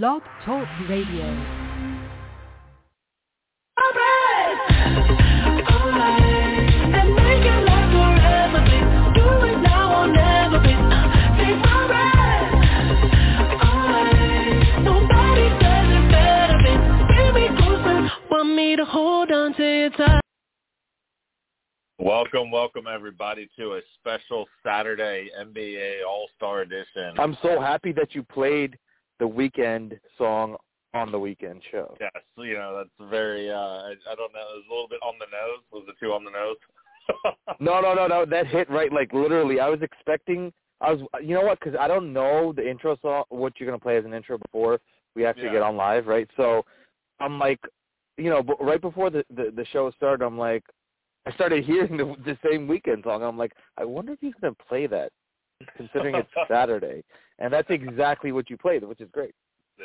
Blog Talk Radio. Welcome, welcome everybody to a special Saturday NBA All-Star Edition. I'm so happy that you played the weekend song on the weekend show. Yes, you know that's very. Uh, I, I don't know. It was a little bit on the nose. Was it too on the nose? no, no, no, no. That hit right. Like literally, I was expecting. I was. You know what? Because I don't know the intro song. What you're gonna play as an intro before we actually Yeah. get on live, right? So I'm like, you know, right before the, the the show started, I'm like, I started hearing the, the same weekend song. I'm like, I wonder if he's gonna play that, considering it's Saturday, and that's exactly what you played, which is great.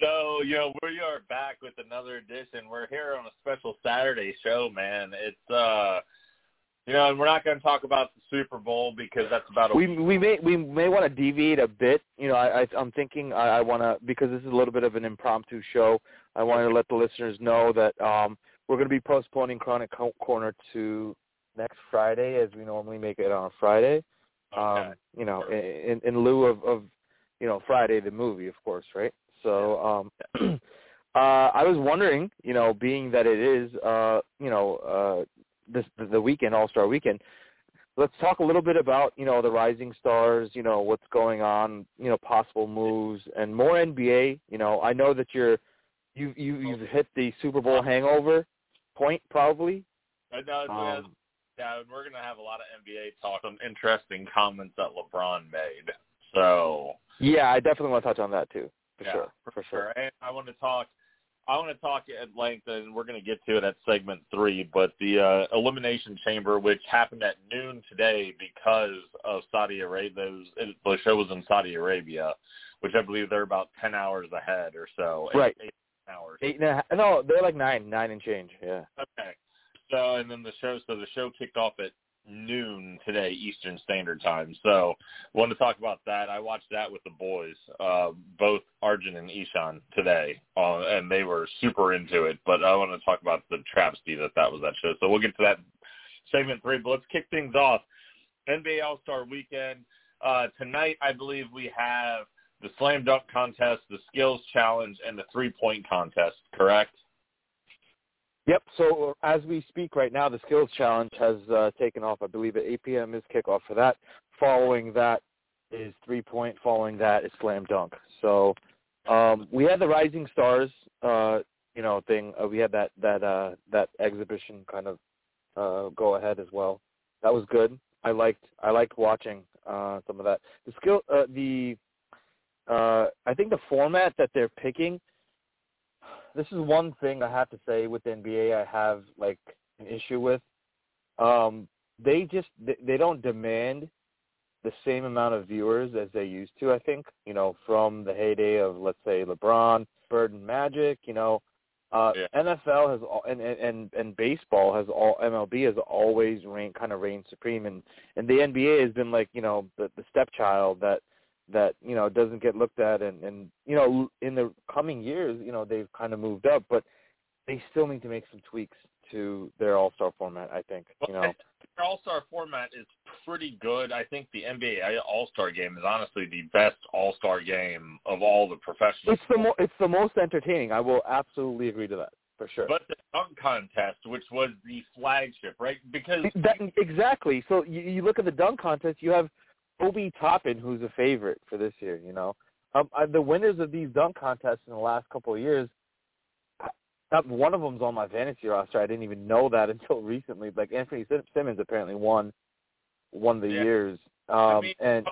So, you know, we are back with another edition. We're here on a special Saturday show, man. It's uh you know, and we're not going to talk about the Super Bowl because that's about a we we may we may want to deviate a bit. You know, I, I I'm thinking I, I want to because this is a little bit of an impromptu show. I want to let the listeners know that um we're going to be postponing Chronic Corner to next Friday, as we normally make it on a Friday. Okay. Um, you know, in in lieu of of you know Friday the movie, of course, right? So um uh I was wondering, you know, being that it is uh you know uh this the weekend All Star weekend let's talk a little bit about you know the rising stars you know what's going on you know possible moves and more nba you know i know that you're you you you've hit the super bowl hangover point probably I know, um, yeah, and we're going to have a lot of NBA talk, some interesting comments that LeBron made. So, yeah i definitely want to touch on that too for yeah, sure for, for sure. And I want to talk. I want to talk at length, and we're going to get to it at segment three. But the uh, elimination chamber, which happened at noon today because of Saudi Arabia, those, the show was in Saudi Arabia, which I believe they're about ten hours ahead or so. Eight- Right. eight hours. eight and a half no they're like nine nine and change yeah Okay. So and then the show so the show kicked off at noon today Eastern Standard Time. So wanted to talk about that. I watched that with the boys, uh, both Arjun and Ishan today, uh, and they were super into it. But I want to talk about the travesty that that was that show. So we'll get to that segment three. But let's kick things off. NBA All Star Weekend uh, tonight. I believe we have the slam dunk contest, the skills challenge, and the three point contest. Correct? Yep. So as we speak right now, the skills challenge has uh, taken off. I believe at 8 p.m. is kickoff for that. Following that is three point. Following that is slam dunk. So um, we had the Rising Stars, uh, you know, thing. Uh, we had that that uh, that exhibition kind of uh, go ahead as well. That was good. I liked I liked watching uh, some of that. The skill, uh, the uh, I think the format that they're picking this is one thing I have to say with the NBA I have like an issue with. Um, they just they, they don't demand the same amount of viewers as they used to. I think you know from the heyday of let's say LeBron, Bird, and Magic. You know, uh, Yeah. NFL has al- and, and and and baseball has all MLB has always reigned kind of reigned supreme, and and the NBA has been like you know the the stepchild that that you know doesn't get looked at and and you know in the coming years you know they've kind of moved up but they still need to make some tweaks to their all-star format i think you know Their All-Star format is pretty good. I think the NBA All-Star game is honestly the best All-Star game of all the professional. it's the mo- it's the most entertaining i will absolutely agree to that for sure But the dunk contest, which was the flagship, right? Because that, exactly so you, you look at the dunk contest you have obi toppin who's a favorite for this year you know um, uh, the winners of these dunk contests in the last couple of years not one of them's on my fantasy roster. I didn't even know that until recently. Like Anthony Sim- Simmons apparently won one of the Yeah. years. I Um, mean, and a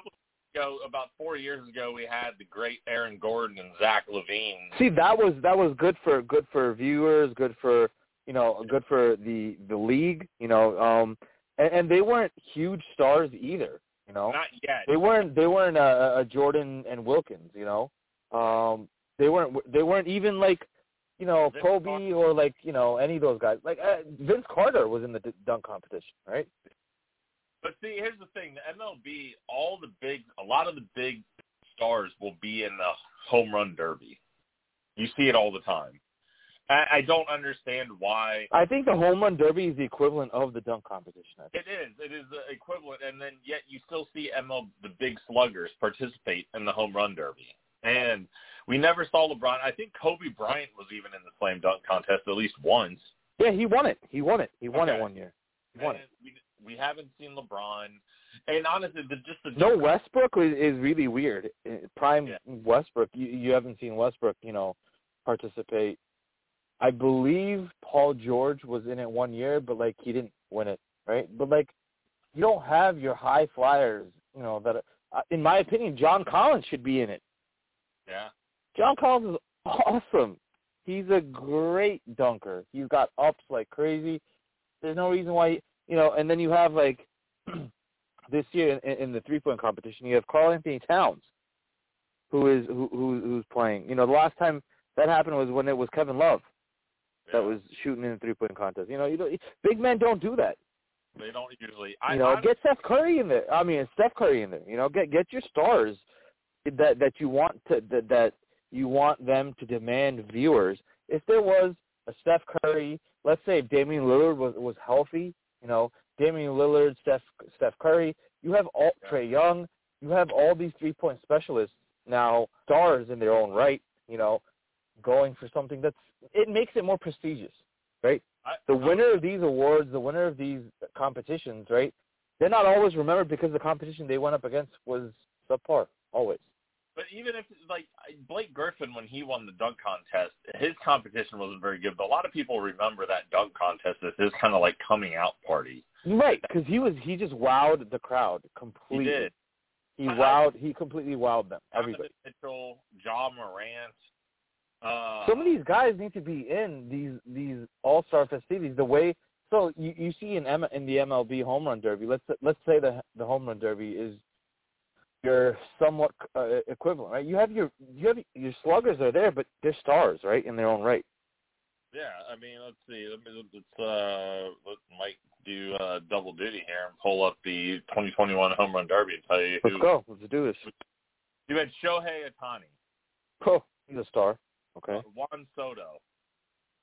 ago, about four years ago, we had the great Aaron Gordon and Zach LaVine. see, that was that was good for good for viewers, good for you know, good for the the league. You know, um, and, and they weren't huge stars either. You know, Not yet. they weren't they weren't a, a Jordan and Wilkins. You know, um, they weren't they weren't even like you know Vince Kobe Carter. or like you know any of those guys. Like uh, Vince Carter was in the dunk competition, right? But see, here's the thing: the MLB, all the big, a lot of the big stars will be in the home run derby. You see it all the time. I, I don't understand why. I think the home run derby is the equivalent of the dunk competition. It is. It is the equivalent, and then yet you still see ML the big sluggers participate in the home run derby. And we never saw LeBron. I think Kobe Bryant was even in the slam dunk contest at least once. Yeah, he won it. He won it. He won Okay. it one year. He won And it. we, we haven't seen LeBron. And honestly, the, just the No, Westbrook is, is really weird. Uh, Prime Yeah. Westbrook, you, you haven't seen Westbrook, you know, participate. I believe Paul George was in it one year, but like he didn't win it, right? But like you don't have your high flyers, you know. That uh, in my opinion, John Collins should be in it. yeah. John Collins is awesome. He's a great dunker. He's got ups like crazy. There's no reason why, you know. And then you have like this year in, in the three point competition, you have Karl-Anthony Towns, who is who, who who's playing. You know, the last time that happened was when it was Kevin Love that was shooting in the three point contest. You know, you don't, big men don't do that. They don't usually. I, You know, I, get Steph Curry in there. I mean, Steph Curry in there. You know, get get your stars that that you want to that, that you want them to demand viewers. If there was a Steph Curry, let's say if Damian Lillard was was healthy, you know, Damian Lillard, Steph Steph Curry, you have all Yeah. Trae Young, you have all these three point specialists now stars in their own right. You know, going for something that's it makes it more prestigious, right? I, the winner of these awards, the winner of these competitions, right? They're not always remembered because the competition they went up against was subpar, always. But even if like Blake Griffin, when he won the dunk contest, his competition wasn't very good. But a lot of people remember that dunk contest as his kind of like coming out party. Right, because he was he just wowed the crowd completely. He did. He wowed. He completely wowed them. Everybody. Donovan Mitchell, Ja Morant. Uh, Some of these guys need to be in these these All Star festivities. The way so you you see in M, in the MLB home run derby. Let's let's say the the home run derby is your somewhat uh, equivalent, right? You have your you have your sluggers are there, but they're stars, right, in their own right. Yeah, I mean, let's see. Let me- Let's uh, let Mike do uh, double duty here and pull up the 2021 home run derby and tell you Let's who. go. Let's do this. You had Shohei Ohtani. Oh, he's a star. Okay, Juan Soto.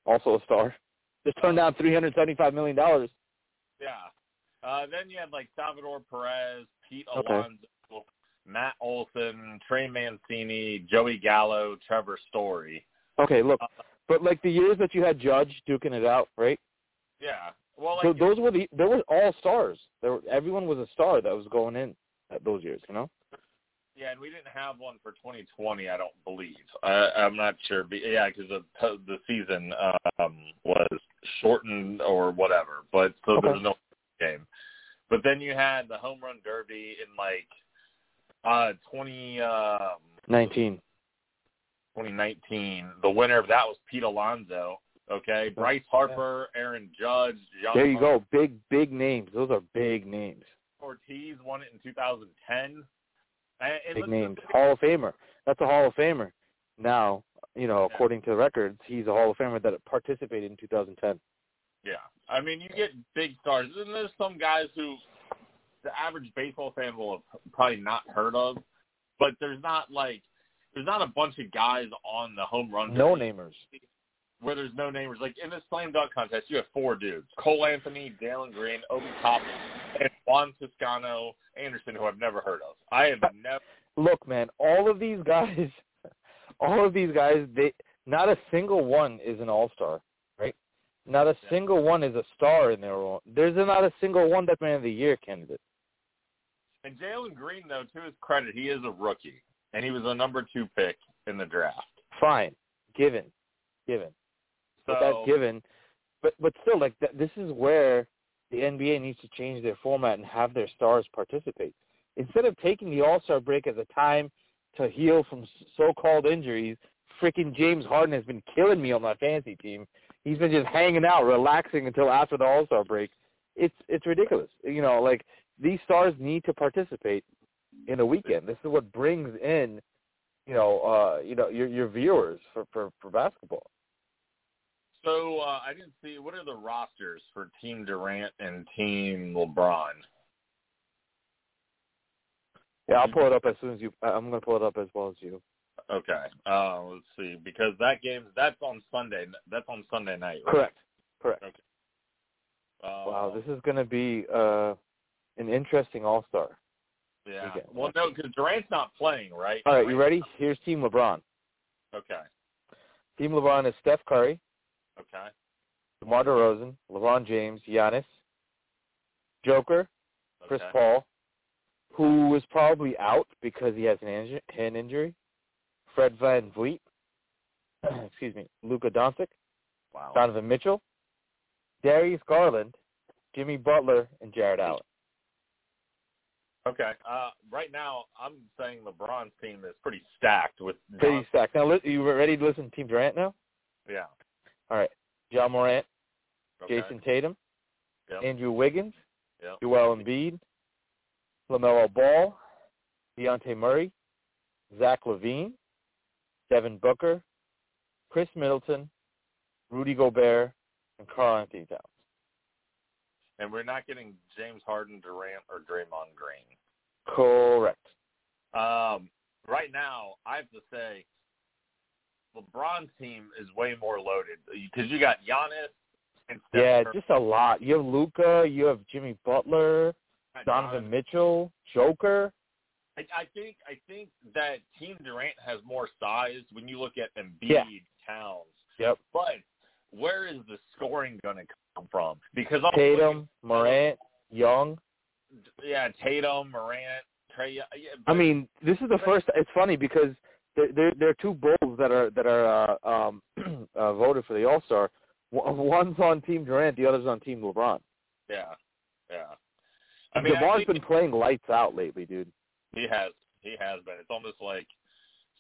also a star. Just turned down three hundred seventy-five million dollars. Yeah. Uh, then you had like Salvador Perez, Pete Okay. Matt Olson, Trey Mancini, Joey Gallo, Trevor Story. Okay, look, Uh, but like the years that you had Judge duking it out, right? yeah. Well, So those were the they were all stars. There were, everyone was a star that was going in at those years. You know. Yeah, and we didn't have one for 2020. I don't believe. I, I'm not sure. But yeah, because the the season um, was shortened or whatever. But so there Okay. was no game. But then you had the home run derby in like uh 20 um, Nineteen. 2019. The winner of that was Pete Alonso. Okay, Bryce Harper, Aaron Judge, Young There you go. Big big names. Those are big names. Ortiz won it in 2010. And, Big names. Hall of Famer. That's a Hall of Famer. Now, you know, Yeah. according to the records, he's a Hall of Famer that participated in 2010. Yeah, I mean, you get big stars, and there's some guys who the average baseball fan will have probably not heard of, but there's not like there's not a bunch of guys on the home run No namers. where there's no namers. Like in the slam dunk contest, you have four dudes: Cole Anthony, Jalen Green, Obi Toppin, and Juan Toscano Anderson, who I've never heard of. I have never. Look, man, all of these guys, all of these guys, they not a single one is an all-star, right? Not a Yeah. single one is a star in their own. There's not a single one that man of the year candidate. And Jalen Green, though, to his credit, he is a rookie, and he was a number two pick in the draft. Fine, given, given. So but that's given. But but still, like th- this is where the NBA needs to change their format and have their stars participate instead of taking the All Star break as a time to heal from so-called injuries. Freaking James Harden has been killing me on my fantasy team. He's been just hanging out, relaxing until after the All Star break. It's it's ridiculous. You know, like these stars need to participate in a weekend. This is what brings in, you know, uh, you know, your your viewers for for for basketball. So uh, I didn't see what are the rosters for Team Durant and Team LeBron. Yeah, I'll pull it up as soon as you. I'm gonna pull it up as well as you. Okay. Uh, let's see, because that game that's on Sunday. That's on Sunday night. Right? Correct. Correct. Okay. Uh, Wow, this is going to be uh, an interesting All Star. Yeah. weekend. Well, no, because Durant's not playing, right? All right, you ready? Here's Team LeBron. Okay. Team LeBron is Steph Curry, Okay. DeMar DeRozan, LeBron James, Giannis, Joker, Chris okay. Paul, who is probably out because he has an inju- hand injury, Fred VanVleet, excuse me, Luka Doncic, Wow. Donovan Mitchell, Darius Garland, Jimmy Butler, and Jarrett Allen. Okay. Uh, right now, I'm saying LeBron's team is pretty stacked with. Pretty Don- stacked. Now, you ready to listen to Team Durant now? yeah. All right. Ja Morant, Okay. Jayson Tatum, Yep. Andrew Wiggins, Yep. Joel Embiid, LaMelo Ball, Dejounte Murray, Zach LaVine, Devin Booker, Khris Middleton, Rudy Gobert, and Karl-Anthony Towns. And we're not getting James Harden, Durant, or Draymond Green. Correct. Um, right now, I have to say, LeBron's team is way more loaded because you got Giannis and Steph Yeah, Curry. just a lot. You have Luka, you have Jimmy Butler, Donovan. Mitchell, Joker. I, I think I think that Team Durant has more size when you look at Embiid, Yeah. Towns. Yep. But where is the scoring going to come from? Because I'm looking- Tatum, Morant, Young. yeah, Tatum, Morant, Trae. Yeah, I mean, this is the first. It's funny because there there, there are two Bulls that are that are uh, um, uh, voted for the All Star. One's on Team Durant, the other's on Team LeBron. yeah, yeah. I mean, DeMar's been playing lights out lately, dude. he has he has been. It's almost like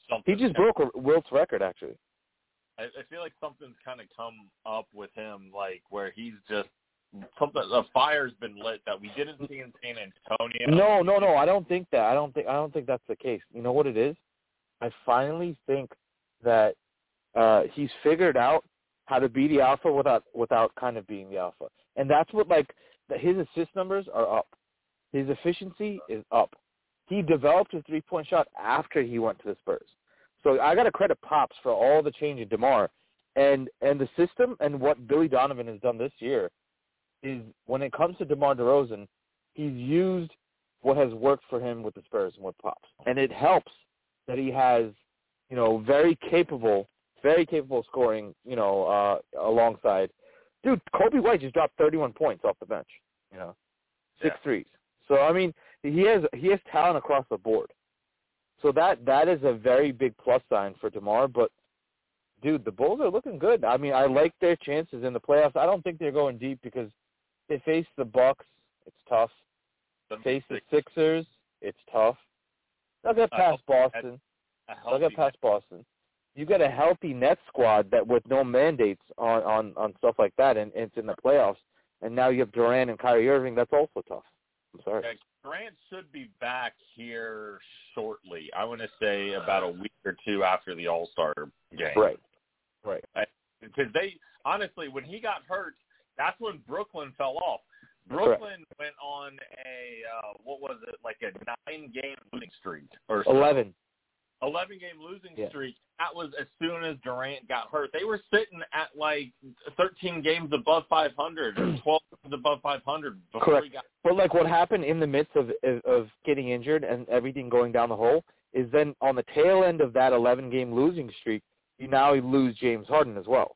something. He just broke a Wilt's record, actually. I, I feel like something's kind of come up with him, like where he's just something. A fire's been lit that we didn't see in San Antonio. No, no, no. I don't think that. I don't think. I don't think that's the case. You know what it is? I finally think that uh he's figured out how to be the alpha without without kind of being the alpha, and that's what like his assist numbers are up. His efficiency is up. He developed his three point shot after he went to the Spurs. So I got to credit Pops for all the change in Demar, and and the system and what Billy Donovan has done this year is when it comes to Demar Derozan, he's used what has worked for him with the Spurs and with Pops, and it helps that he has you know very capable, very capable scoring you know uh alongside. Dude, Coby White just dropped 31 points off the bench. You know, six Yeah. threes. So I mean, he has he has talent across the board. So that that is a very big plus sign for Demar. But dude, the Bulls are looking good. I mean, I like their chances in the playoffs. I don't think they're going deep because they face the Bucks. It's tough. The Face the Sixers. It's tough. They'll get past Boston. They'll get past Boston. You got a healthy Nets squad that with no mandates on on on stuff like that, and it's in the playoffs. And now you have Durant and Kyrie Irving. That's also tough. I'm sorry. Yeah, Durant should be back here shortly. I want to say about a week or two after the All Star game. Right. Right. Because they honestly, when he got hurt, that's when Brooklyn fell off. Correct. Brooklyn went on a uh, what was it like a nine game losing streak or so. Eleven. 11 game losing Yeah. streak. That was as soon as Durant got hurt. They were sitting at like 13 games above 500 or 12 games above 500 before Correct. he got But like what happened in the midst of of- getting injured and everything going down the hole is then on the tail end of that 11 game losing streak, you now lose James Harden as well.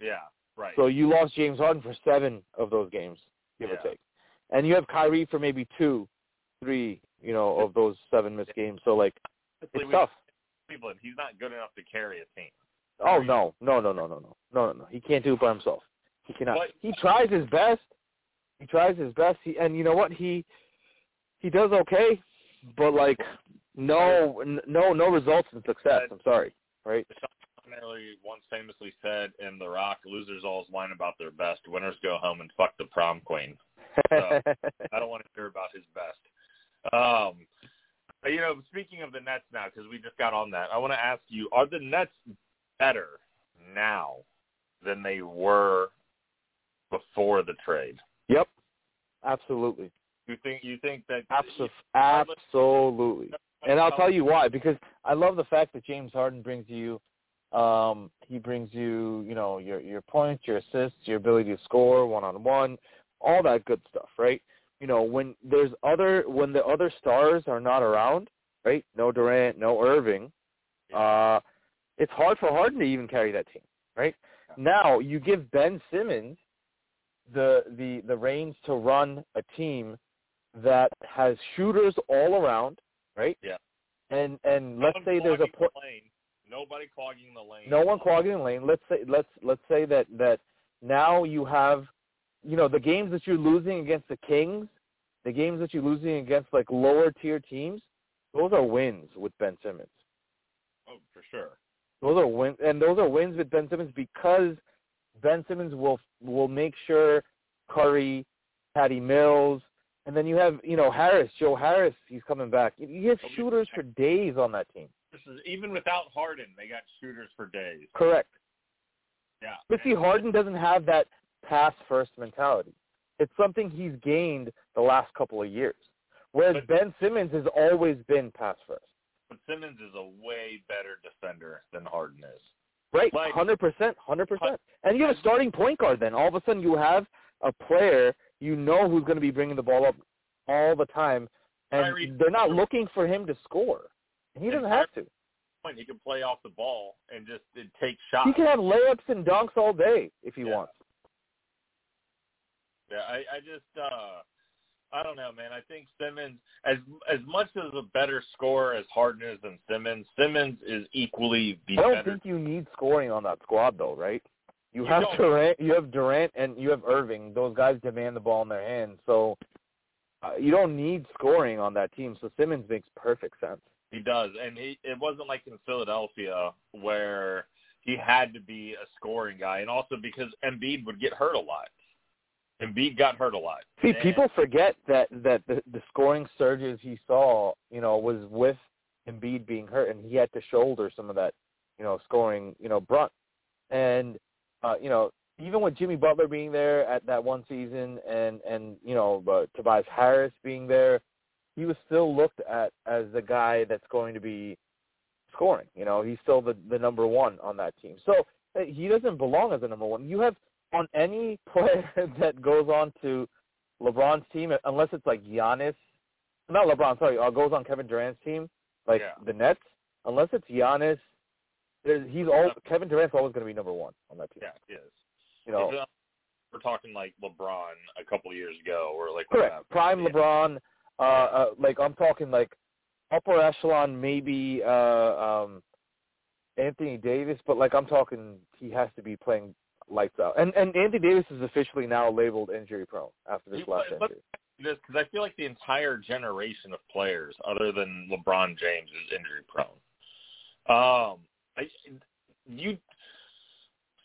Yeah, right. So you lost James Harden for seven of those games, give Yeah. or take, and you have Kyrie for maybe two, three, you know, of those seven missed games. So like Honestly, it's tough. Cleveland, he's not good enough to carry a team. Oh no, no, no, no, no, no, no, no, no. He can't do it by himself. He cannot. But- he tries his best. He tries his best. He and you know what? He he does okay, but like no, n- no, no results in success. I'm sorry, right? Connery once famously said in The Rock, "Losers always whine about their best. Winners go home and fuck the prom queen." So- I don't want to hear about his best. Um, but, you know, speaking of the Nets now, because we just got on that, I want to ask you: Are the Nets better now than they were before the trade? yep, absolutely, You think you think that Abso- absolutely. And I'll tell you why. Because I love the fact that James Harden brings you, um, he brings you, you know, your your points, your assists, your ability to score one on one, all that good stuff, right? You know, when there's other when the other stars are not around, right? No Durant, no Irving. Uh, it's hard for Harden to even carry that team, right? Now you give Ben Simmons the the the reins to run a team that has shooters all around, right? Yeah. And and let's say there's a point. Nobody clogging the lane. No one clogging the lane. Let's say let's let's say that that now you have, you know, the games that you're losing against the Kings, the games that you're losing against like lower tier teams, those are wins with Ben Simmons. Oh, for sure. Those are wins, and those are wins with Ben Simmons because Ben Simmons will will make sure Curry, Patty Mills, and then you have you know Harris, Joe Harris, he's coming back. You have shooters for days on that team. Is even without Harden, they got shooters for days. Correct. Yeah. But see, Harden doesn't have that pass first mentality. It's something he's gained the last couple of years. Whereas But- Ben Simmons has always been pass first. But Simmons is a way better defender than Harden is. Right, hundred percent, hundred percent. And you have a starting point guard. Then all of a sudden you have a player you know who's going to be bringing the ball up all the time, and Kyrie- they're not looking for him to score. And he doesn't have to. Point, He can play off the ball and just uh, take shots. He can have layups and dunks all day if he Yeah. wants. Yeah, I, I just uh I don't know, man. I think Simmons as as much as a better scorer as Harden is than Simmons, Simmons is equally the I don't better. think you need scoring on that squad, though, right? You, You have don't. Durant, you have Durant, and you have Irving. Those guys demand the ball in their hands, so uh, you don't need scoring on that team. So Simmons makes perfect sense. He does, and he it wasn't like in Philadelphia where he had to be a scoring guy, and also because Embiid would get hurt a lot. Embiid got hurt a lot. See, And- people forget that that the, the scoring surges he saw, you know, was with Embiid being hurt, and he had to shoulder some of that, you know, scoring, you know, brunt. And uh, you know, even with Jimmy Butler being there at that one season, and and you know, uh, Tobias Harris being there, he was still looked at as the guy that's going to be scoring. You know, he's still the the number one on that team. So uh, he doesn't belong as a number one. You have on any player that goes on to LeBron's team, unless it's like Giannis, not LeBron, sorry, uh, goes on Kevin Durant's team, like Yeah. the Nets, unless it's Giannis, there's, he's all Kevin Durant's always going to be number one on that team. yeah, he is. You know, uh, We're talking like LeBron a couple of years ago, or like correct. Prime yeah. LeBron, uh, uh, like I'm talking like upper echelon, maybe uh, um, Anthony Davis, but like I'm talking, he has to be playing lights out. And and Anthony Davis is officially now labeled injury prone after this last injury. this because I feel like the entire generation of players, other than LeBron James, is injury prone. Um, I, you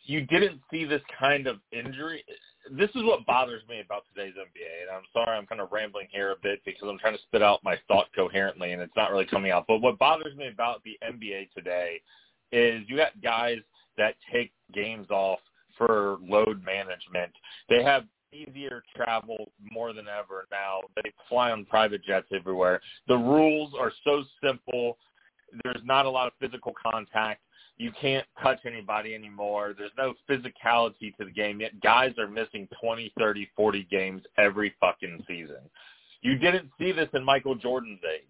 you didn't see this kind of injury. This is what bothers me about today's NBA, and I'm sorry I'm kind of rambling here a bit because I'm trying to spit out my thought coherently, and it's not really coming out. But what bothers me about the NBA today is you got guys that take games off for load management. They have easier travel more than ever now. They fly on private jets everywhere. The rules are so simple. There's not a lot of physical contact. You can't touch anybody anymore. There's no physicality to the game. Yet guys are missing 20, 30, 40 games every fucking season. You didn't see this in Michael Jordan's age.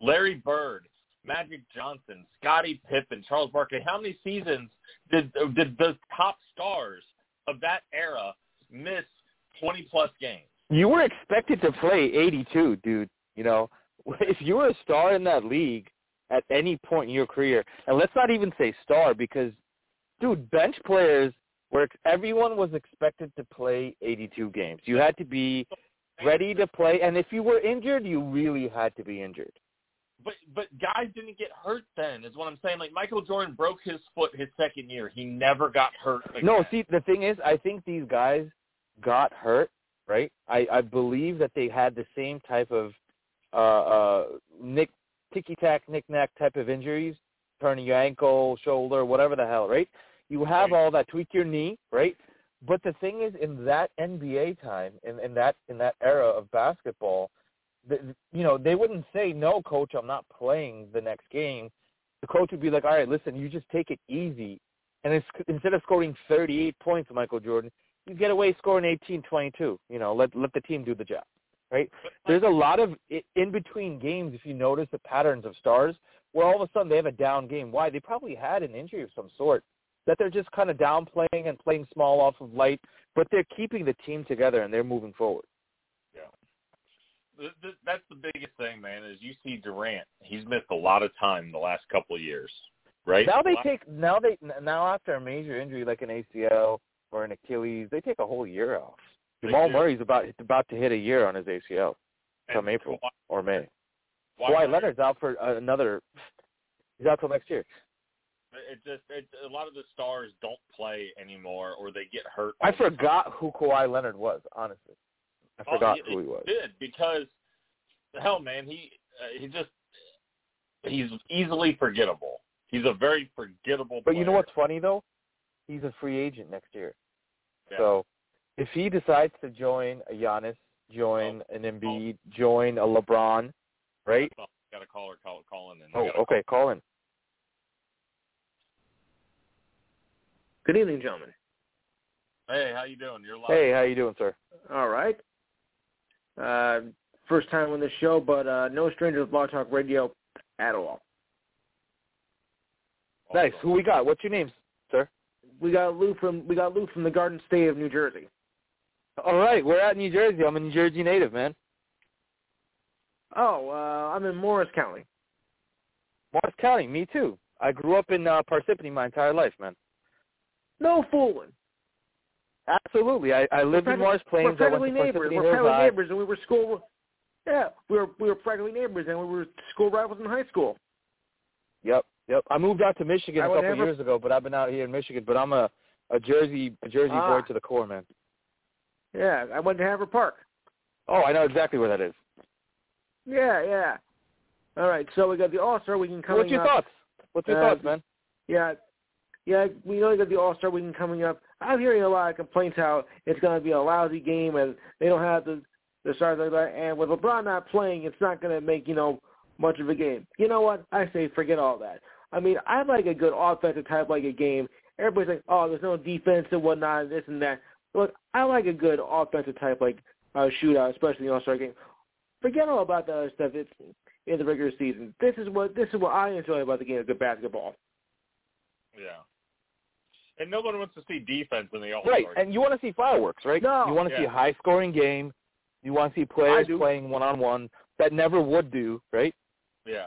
Larry Bird, Magic Johnson, Scottie Pippen, Charles Barkley. How many seasons did did the top stars of that era miss 20 plus games? You were expected to play 82, dude. You know, if you were a star in that league at any point in your career, and let's not even say star because, dude, bench players were everyone was expected to play 82 games. You had to be ready to play, and if you were injured, you really had to be injured. But but guys didn't get hurt then, is what I'm saying. Like Michael Jordan broke his foot his second year. He never got hurt. Again. No, see, the thing is, I think these guys got hurt, right? I, I believe that they had the same type of uh, uh, nick, ticky-tack, knick-knack type of injuries, turning your ankle, shoulder, whatever the hell, right? You have all that, tweak your knee, right? But the thing is, in that NBA time, in, in that in that era of basketball, the, you know, they wouldn't say, "No, coach, I'm not playing the next game." The coach would be like, "All right, listen, you just take it easy." And it's, instead of scoring 38 points, Michael Jordan, you get away scoring 18, 22. You know, let let the team do the job, right? There's a lot of in between games. If you notice the patterns of stars, where all of a sudden they have a down game. Why? They probably had an injury of some sort that they're just kind of downplaying and playing small off of light, but they're keeping the team together and they're moving forward. Yeah. That's the biggest thing, man. Is you see Durant. He's missed a lot of time the last couple of years, right? Now they take now they now after a major injury like an ACL or an Achilles, they take a whole year off. Jamal Murray's about about to hit a year on his ACL come and April Kawhi, or May. Kawhi Kawhi Leonard's out for another. He's out till next year. It just it, a lot of the stars don't play anymore, or they get hurt. I forgot who Kawhi Leonard was. Honestly, I Oh, forgot it- who he was. Did because hell, man, he uh, he just he's easily forgettable. He's a very forgettable. But you know what's funny though? He's a free agent next year. Yeah. So if he decides to join a Giannis, join an Embiid, join a LeBron, right? Got a caller call calling in. Oh, okay, call in. Good evening, gentlemen. Hey, how you doing? You're live. Hey, how you doing, sir? All right. Uh, first time on this show, but uh, no stranger to Blog Talk Radio at all. Nice. Who we got? What's your name, sir? We got Lou from we got Lou from the Garden State of New Jersey. All right, we're at New Jersey. I'm a New Jersey native, man. Oh, uh, I'm in Morris County. Morris County, me too. I grew up in uh, Parsippany my entire life, man. No fooling. Absolutely. I, I lived in Morris Plains. We're practically neighbors. We're practically neighbors, and we were school. Yeah, we were we were practically neighbors, and we were school rivals in high school. Yep, yep. I moved out to Michigan I a couple never- years ago, but I've been out here in Michigan. But I'm a a Jersey a Jersey Ah. boy to the core, man. Yeah, I went to Havre Park. Oh, I know exactly where that is. Yeah, yeah. All right, so we got the All Star Weekend coming up. What's your up. thoughts? What's your Uh, thoughts, man? Yeah, yeah. We know that the All Star Weekend coming up. I'm hearing a lot of complaints how it's going to be a lousy game and they don't have the the stars like that. And with LeBron not playing, it's not going to make you know much of a game. You know what? I say forget all that. I mean, I like a good offensive type like a game. Everybody's like, oh, there's no defense and whatnot, this and that. Look, I like a good offensive type like uh, shootout, especially in the All Star game. Forget all about the other stuff. It's in the regular season. This is what this is what I enjoy about the game of good basketball. Yeah. And no one wants to see defense in the All Right, Star. Right, and you want to see fireworks, right? No. You want to see a high scoring game. You want to see players playing one on one that never would do, right? Yeah.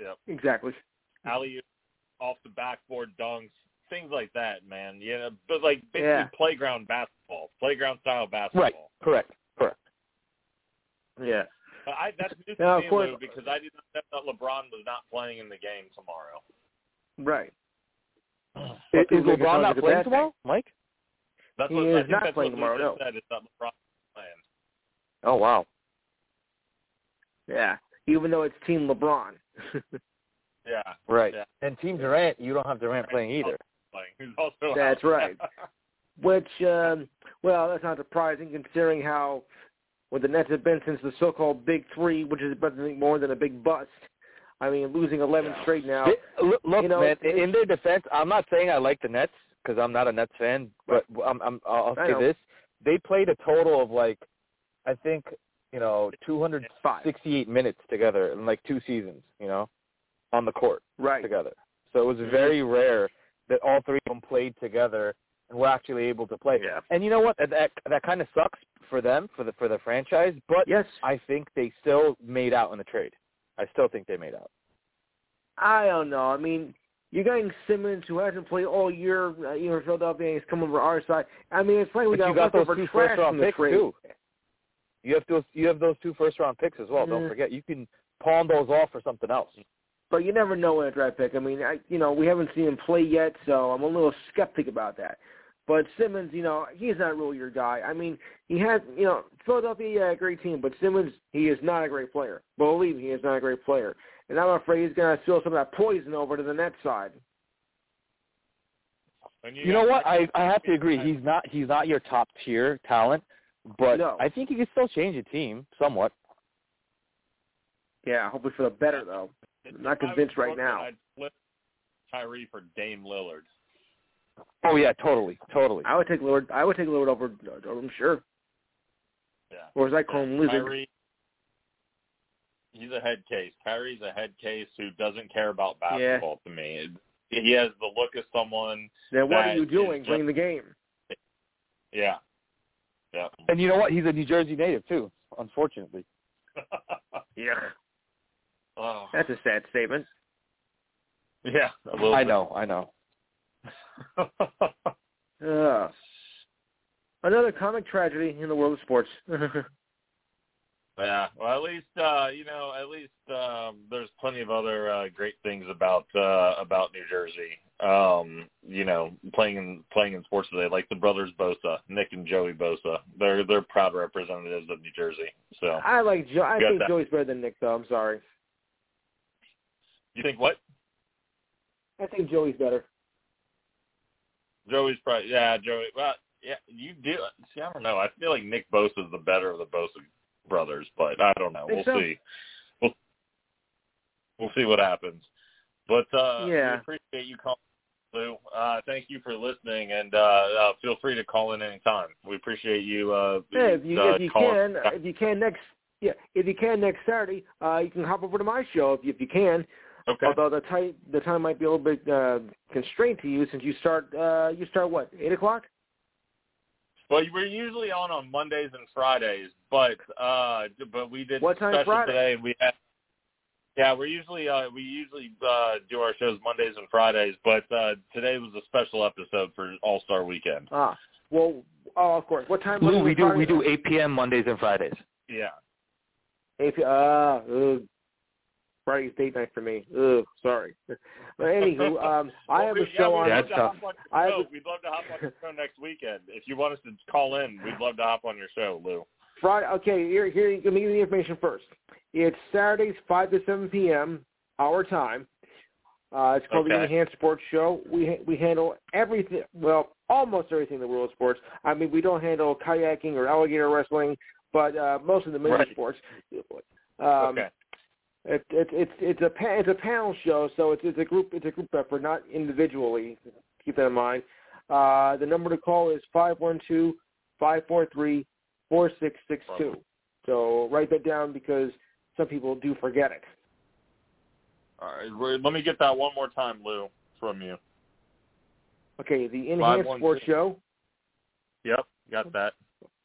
Yep. Exactly. Alley off the backboard dunks, things like that, man. Yeah, but like basically Yeah. playground basketball, playground style basketball. Right. Correct. Correct. Yeah. But I, that's new to of me, course- Lou, because I did not know that LeBron was not playing in the game tomorrow. Right. Is, is people make it LeBron not playing bad thing. tomorrow, Mike? That's He what is I think not that's playing what tomorrow, no. said. Is that LeBron playing? Oh wow. Yeah. Even though it's Team LeBron. Yeah, Right. Yeah. And Team Durant, you don't have Durant playing either. Playing. He's also That's out. right. Which, um, well, that's not surprising considering how what the Nets have been since the so-called Big Three, which is nothing more than a big bust. I mean, losing 11 Yeah. straight now. They- look, look, you know, man. In their defense, I'm not saying I like the Nets because I'm not a Nets fan, but I'm, I'm, I'll say this: they played a total of like, I think, you know, 268 minutes together in like two seasons. You know, on the court Right. together. So it was very rare that all three of them played together and were actually able to play. Yeah. And you know what? That that, that kind of sucks for them for the for the franchise, but Yes. I think they still made out in the trade. I still think they made out. I don't know. I mean, you're getting Simmons, who hasn't played all year. Uh, you know, Philadelphia, and he's coming over our side. I mean, it's like we But got, you got those two first round picks trade. too. You have those you have those two first round picks as well. Don't forget. You can pawn those off for something else. But you never know in a draft pick. I mean, I, you know, we haven't seen him play yet, so I'm a little skeptic about that. But Simmons, you know, he's not really your guy. I mean, he has, you know, Philadelphia, yeah, a great team, but Simmons, he is not a great player. Believe me, he is not a great player. And I'm afraid he's going to spill some of that poison over to the net side. And You know what? I I have to agree. He's not he's not your top tier talent, but No. I think he can still change a team somewhat. Yeah, hopefully for the better though. I'm not convinced right now. I'd flip Kyrie for Dame Lillard. Oh yeah, totally, totally. I would take Lillard. I would take Lillard over. I'm sure. Yeah. Or as I call him, Lizard. Kyrie, he's a head case. Kyrie's a head case who doesn't care about basketball to me. He has the look of someone. Then what are you doing playing the game? Yeah. Yeah. And you know what? He's a New Jersey native too. Unfortunately. Yeah. Oh. That's a sad statement. Yeah. a little I bit. know. I know. Uh, another comic tragedy in the world of sports. Yeah, well, at least uh, you know, at least um, there's plenty of other uh, great things about uh, about New Jersey. Um, you know, playing in playing in sports today, like the brothers Bosa, Nick and Joey Bosa. They're they're proud representatives of New Jersey. So, I like Joe. I think that. Joey's better than Nick, though. I'm sorry. You think what? I think Joey's better. Joey's probably yeah, Joey. Well, yeah, you do. See, I don't know. I feel like Nick Bosa is the better of the Bosa brothers, but I don't know. We'll so? see. We'll we'll see what happens. But uh, Yeah. we appreciate you calling, Lou. Uh, thank you for listening, and uh, uh, feel free to call in anytime. We appreciate you. Uh, Yeah, if you uh, if you can, if you can next yeah, if you can next Saturday, uh, you can hop over to my show if you, if you can. Okay. Although the time the time might be a little bit uh, constrained to you since you start uh, you start what eight o'clock. Well, we're usually on on Mondays and Fridays, but uh, but we did What time special Friday? today, and we had. Yeah, we're usually uh, we usually uh, do our shows Mondays and Fridays, but uh, today was a special episode for All Star Weekend. Ah, well, oh, of course. What time? Lou, we do Friday? we do 8 p.m. Mondays and Fridays. Yeah. If uh, ugh. Friday's date night for me. Ugh, sorry. But anywho, um, I have we- a show yeah, on. That's tough. on I have a- We'd love to hop on your show next weekend. If you want us to call in, we'd love to hop on your show, Lou. Friday. Okay, here, here. Let me give you the information first. It's Saturdays, five to seven p.m. our time. Uh, it's called the Enhanced Sports Show. We we handle everything. Well, almost everything in the world of sports. I mean, we don't handle kayaking or alligator wrestling, but uh, most of the major Right. sports. Um, okay. It, it, it's it's a it's a panel show, so it's it's a group it's a group effort, not individually. Keep that in mind. Uh, the number to call is five one two five four three four six six two. So write that down because some people do forget it. All right. Let me get that one more time, Lou, from you. Okay, the Enhanced Sports Show Yep. Got that.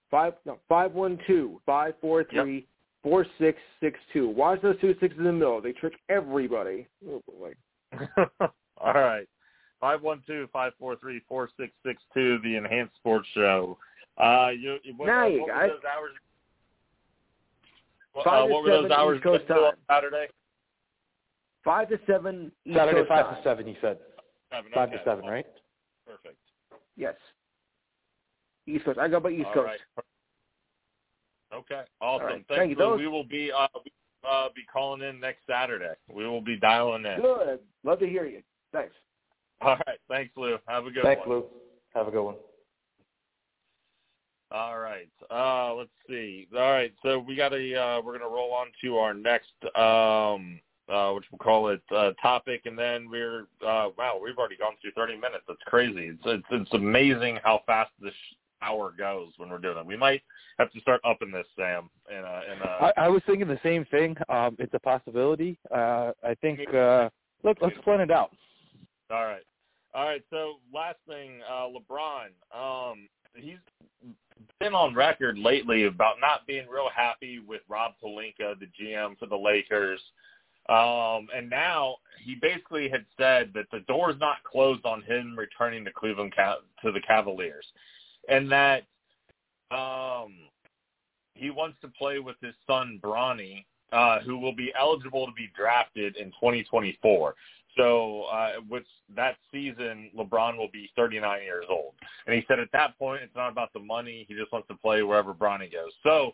five no five one two five four three four six six two. Watch those two sixes in the middle. They trick everybody. Oh, boy. All right. Five one two five four three four six six two. The Enhanced Sports Show. Uh, you, you- what, Now uh, you what got were those hours? What, uh, what were those hours East Coast again, Lou, on time. Saturday? Five to seven East Saturday Coast five time. to seven. He said Seven. five okay. to seven, right? Perfect. Yes. East Coast. I go by East All Coast. right. Okay. Awesome. right. Thank you. Those- We will be uh, uh, be calling in next Saturday. We will be dialing in. Good. Love to hear you. Thanks. All right. Thanks, Lou. Have a good Thanks, one. Thanks, Lou. Have a good one. All right. Uh, let's see. All right. So we got a. Uh, we're gonna roll on to our next, um, uh, which we'll call it uh, topic, and then we're. Uh, wow, we've already gone through 30 minutes. That's crazy. It's it's, it's amazing how fast this hour goes when we're doing it. We might have to start upping this, Sam. In a, in a, I, I was thinking the same thing. Um, it's a possibility. Uh, I think uh, let, let's plan it out. All right. All right. So last thing, uh, LeBron. Um, he's been on record lately about not being real happy with Rob Pelinka, the GM for the Lakers. Um, and now he basically had said that the door's not closed on him returning to Cleveland to the Cavaliers, and that um, he wants to play with his son Bronny, uh, who will be eligible to be drafted in 2024. So, uh, which that season, LeBron will be 39 years old. And he said at that point, it's not about the money. He just wants to play wherever Bronny goes. So,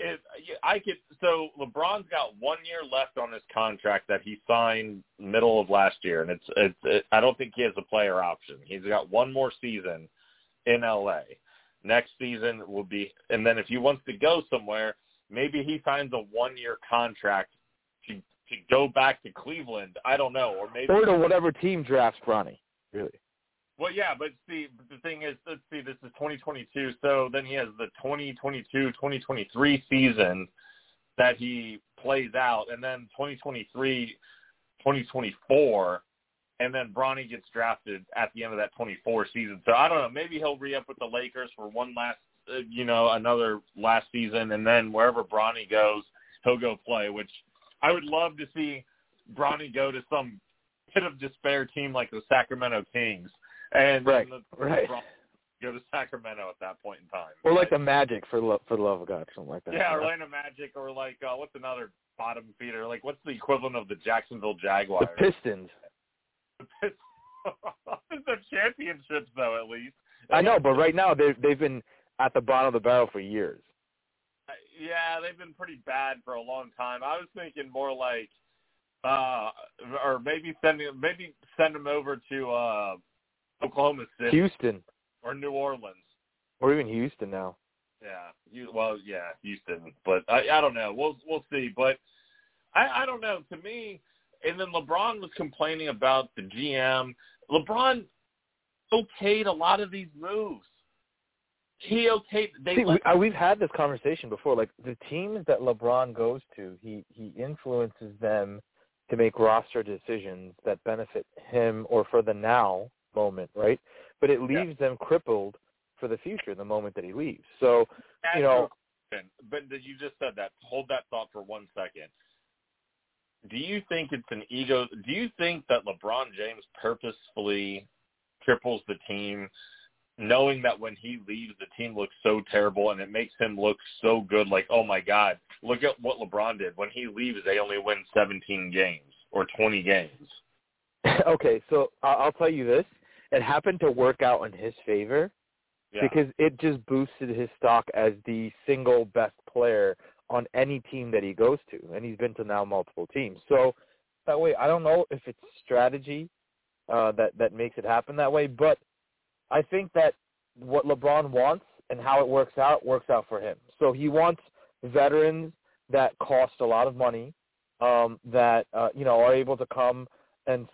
if I could, so LeBron's got one year left on his contract that he signed middle of last year, and it's, it's, it, I don't think he has a player option. He's got one more season in LA. Next season will be, and then if he wants to go somewhere, maybe he signs a one year contract to to go back to Cleveland. I don't know, or maybe or to whatever team drafts Bronny. Really. Well, yeah, but see, the thing is, let's see, this is 2022, so then he has the 2022-2023 season that he plays out, and then 2023, 2024, and then Bronny gets drafted at the end of that 24 season. So I don't know, maybe he'll re-up with the Lakers for one last, uh, you know, another last season, and then wherever Bronny goes, he'll go play. Which I would love to see Bronny go to some pit of despair team like the Sacramento Kings and right, the, right. go to Sacramento at that point in time. Or like the Magic for lo- for the love of God, something like that. yeah, you? Orlando Magic, or like uh, what's another bottom feeder? Like what's the equivalent of the Jacksonville Jaguars? The Pistons. the championships, though, at least. I know, but right now they've they've been at the bottom of the barrel for years. Yeah, they've been pretty bad for a long time. I was thinking more like, uh, or maybe sending maybe send them over to uh, Oklahoma City Houston, or New Orleans. or even Houston now. Yeah, you, well, yeah, Houston, but I, I don't know. We'll we'll see, but I, I don't know. To me, and then LeBron was complaining about the GM. LeBron okayed a lot of these moves. He okayed. They See, we, we've had this conversation before. Like the teams that LeBron goes to, he he influences them to make roster decisions that benefit him or for the now moment, right? But it Yeah. leaves them crippled for the future the moment that he leaves. So ask you know- you a question, but you just said that. Hold that thought for one second. Do you think it's an ego? Do you think that LeBron James purposefully triples the team, knowing that when he leaves, the team looks so terrible, and it makes him look so good? Like, oh my God, look at what LeBron did. When he leaves, they only win 17 games or 20 games. okay, so I'll I'll tell you this: it happened to work out in his favor Yeah. because it just boosted his stock as the single best player on any team that he goes to, and he's been to now multiple teams. So that way, I don't know if it's strategy uh, that that makes it happen that way, but I think that what LeBron wants and how it works out works out for him. So he wants veterans that cost a lot of money, um, that uh, you know are able to come and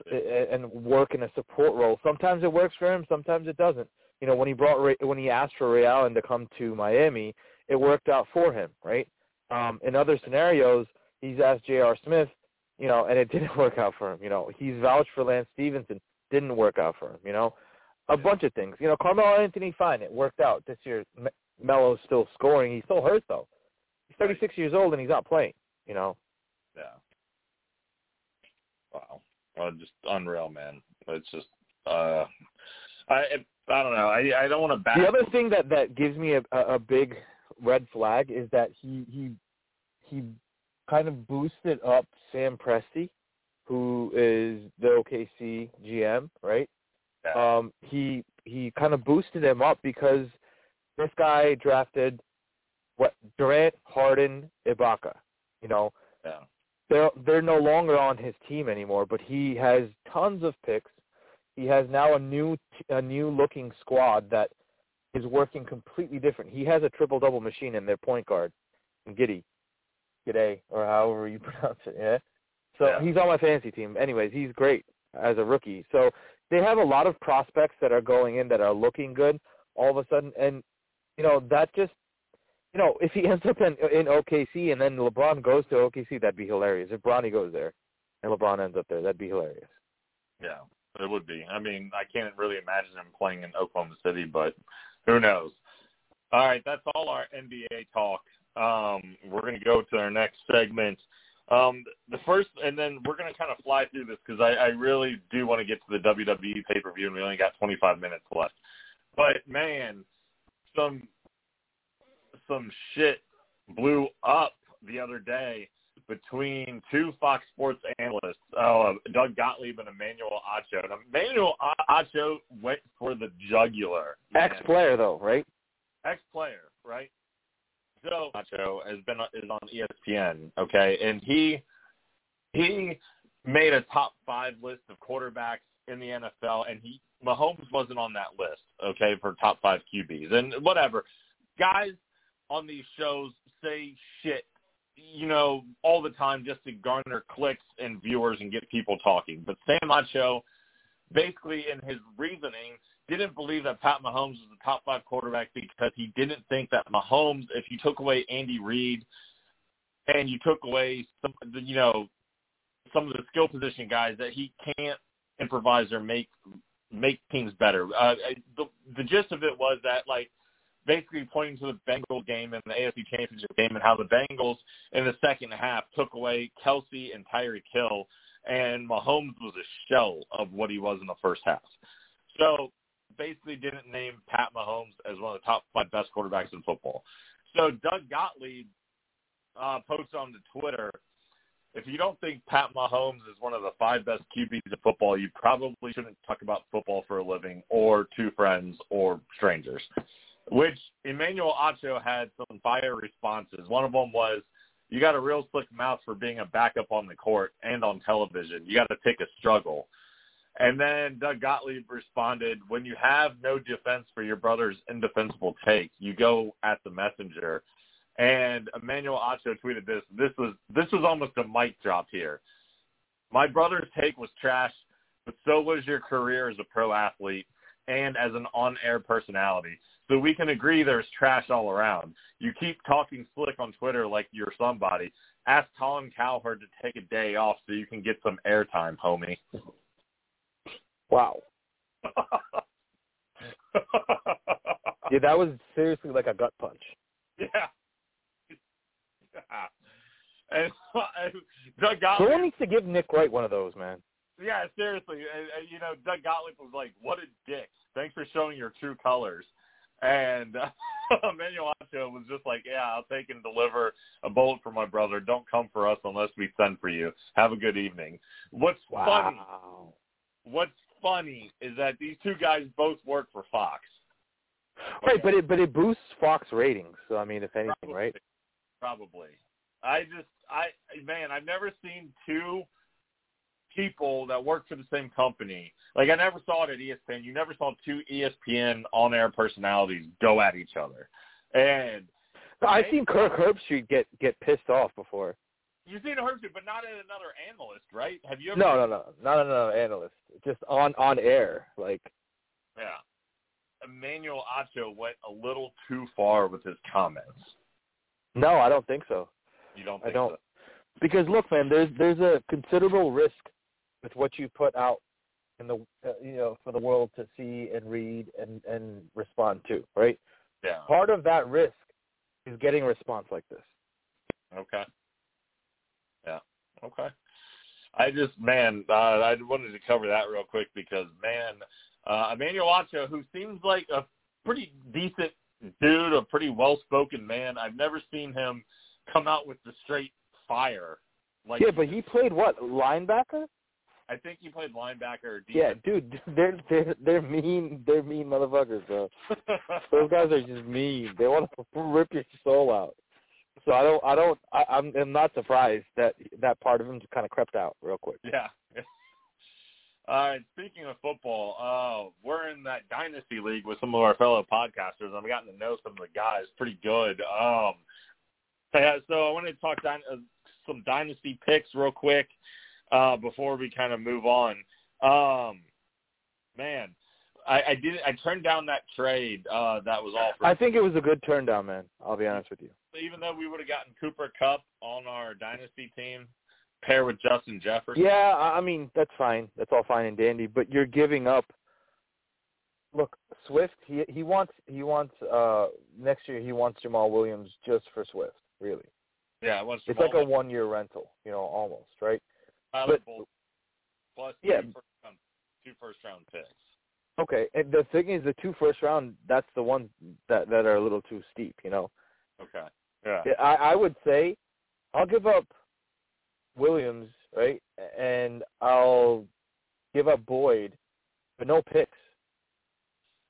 and work in a support role. Sometimes it works for him, sometimes it doesn't. You know, when he brought when he asked for Ray Allen to come to Miami, it worked out for him, right? Um, in other scenarios, he's asked J.R. Smith, you know, and it didn't work out for him. You know, he's vouched for Lance Stephenson, didn't work out for him. You know, a bunch of things. You know, Carmelo Anthony, fine, it worked out this year. Me- Melo's still scoring. He's still hurt though. He's 36 years old and he's not playing. You know. Yeah. Wow. Well, just unreal, man. It's just, uh, I, I don't know. I, I don't want to back. The other thing that that gives me a, a a big red flag is that he he he kind of boosted up Sam Presti, who is the OKC GM, right? Yeah. Um, he he kind of boosted him up because this guy drafted what Durant, Harden, Ibaka. You know, yeah. they're they're no longer on his team anymore, but he has tons of picks. He has now a new a new looking squad that is working completely different. He has a triple double machine in their point guard, Giddy, Gidday, or however you pronounce it. Yeah. So Yeah. he's on my fantasy team. Anyways, he's great as a rookie. So they have a lot of prospects that are going in that are looking good all of a sudden, and you know that just you know, if he ends up in in OKC and then LeBron goes to OKC, that'd be hilarious. If Bronny goes there and LeBron ends up there, that'd be hilarious. Yeah, it would be. I mean, I can't really imagine him playing in Oklahoma City, but who knows? All right, that's all our NBA talk. Um, we're going to go to our next segment. Um, the first, and then we're going to kind of fly through this because I, I really do want to get to the WWE pay per view, and we only got 25 minutes left. But man, some some shit blew up the other day between two Fox Sports analysts, uh, Doug Gottlieb and Emmanuel Acho. Now, Emmanuel Acho went for the jugular. man. Ex player though, right? Ex-player, right? So Acho has been is on ESPN, okay, and he he made a top five list of quarterbacks in the NFL, and he Mahomes wasn't on that list, okay, for top five QBs, and whatever. Guys on these shows say shit you know, all the time just to garner clicks and viewers and get people talking. But Sam Acho, basically in his reasoning, didn't believe that Pat Mahomes was the top five quarterback because he didn't think that Mahomes, if you took away Andy Reid and you took away some, you know, some of the skill position guys, that he can't improvise or make make teams better. Uh, the the gist of it was that like basically pointing to the Bengals game and the AFC Championship game and how the Bengals in the second half took away Kelce and Tyreek Hill, and Mahomes was a shell of what he was in the first half. So basically didn't name Pat Mahomes as one of the top five best quarterbacks in football. So Doug Gottlieb uh, posted on the Twitter, if you don't think Pat Mahomes is one of the five best QBs in football, you probably shouldn't talk about football for a living or two friends or strangers which Emmanuel Acho had some fire responses. One of them was, you got a real slick mouth for being a backup on the court and on television. You got to pick a struggle. And then Doug Gottlieb responded, when you have no defense for your brother's indefensible take, you go at the messenger. And Emmanuel Acho tweeted this. This was this was almost a mic drop here. My brother's take was trash, but so was your career as a pro athlete and as an on-air personality. So we can agree there's trash all around. You keep talking slick on Twitter like you're somebody. Ask Colin Cowherd to take a day off so you can get some airtime, homie. Wow. yeah, that was seriously like a gut punch. Yeah. and, and Doug Gottlieb. Someone needs to give Nick Wright one of those, man. Yeah, seriously. And, and, you know, Doug Gottlieb was like, "What a dick! Thanks for showing your true colors." And uh, Emmanuel Acho was just like, yeah, I'll take and deliver a bullet for my brother. Don't come for us unless we send for you. Have a good evening. What's wow. funny? What's funny is that these two guys both work for Fox. Right, but it but it boosts Fox ratings. So I mean, if anything, probably, right? Probably. I just I man, I've never seen two people that work for the same company. Like I never saw it at ESPN. You never saw two ESPN on-air personalities go at each other. And I've seen Kirk Herbstreit get get pissed off before. You've seen Herbstreit, but not at another analyst, right? Have you ever? No, no, no, not another analyst. Just on on air, like. Yeah, Emmanuel Acho went a little too far with his comments. No, I don't think so. You don't? I don't. So? Because look, man, there's there's a considerable risk with what you put out in the uh, you know for the world to see and read and and respond to, right? Yeah. Part of that risk is getting a response like this. Okay. Yeah. Okay. I just man, uh, I wanted to cover that real quick because man, uh, Emmanuel Acho, who seems like a pretty decent dude, a pretty well-spoken man. I've never seen him come out with the straight fire. Like yeah, but he played what linebacker? I think he played linebacker. Yeah, dude, they're they're they're mean. They're mean motherfuckers, bro. Those guys are just mean. They want to rip your soul out. So I don't, I don't, I, I'm, I'm not surprised that that part of him just kind of crept out real quick. Yeah. All right. Speaking of football, uh, we're in that dynasty league with some of our fellow podcasters. I've gotten to know some of the guys pretty good. Um, yeah, so I wanted to talk dy- uh, some dynasty picks real quick uh, before we kind of move on. Um, man, I, I did. I turned down that trade uh, that was offered. I think it was a good turn down, man. I'll be honest with you. Even though we would have gotten Cooper Kupp on our dynasty team, pair with Justin Jefferson. Yeah, I mean that's fine. That's all fine and dandy. But you're giving up. Look, Swift. He he wants he wants uh next year. He wants Jamaal Williams just for Swift. Really. Yeah, it. It's like a one year rental. You know, almost right. But, plus yeah. two first, round, two first round picks. Okay, and the thing is, the two first round, that's the ones that that are a little too steep, you know. Okay. Yeah. I I would say, I'll give up Williams, right, and I'll give up Boyd, but no picks.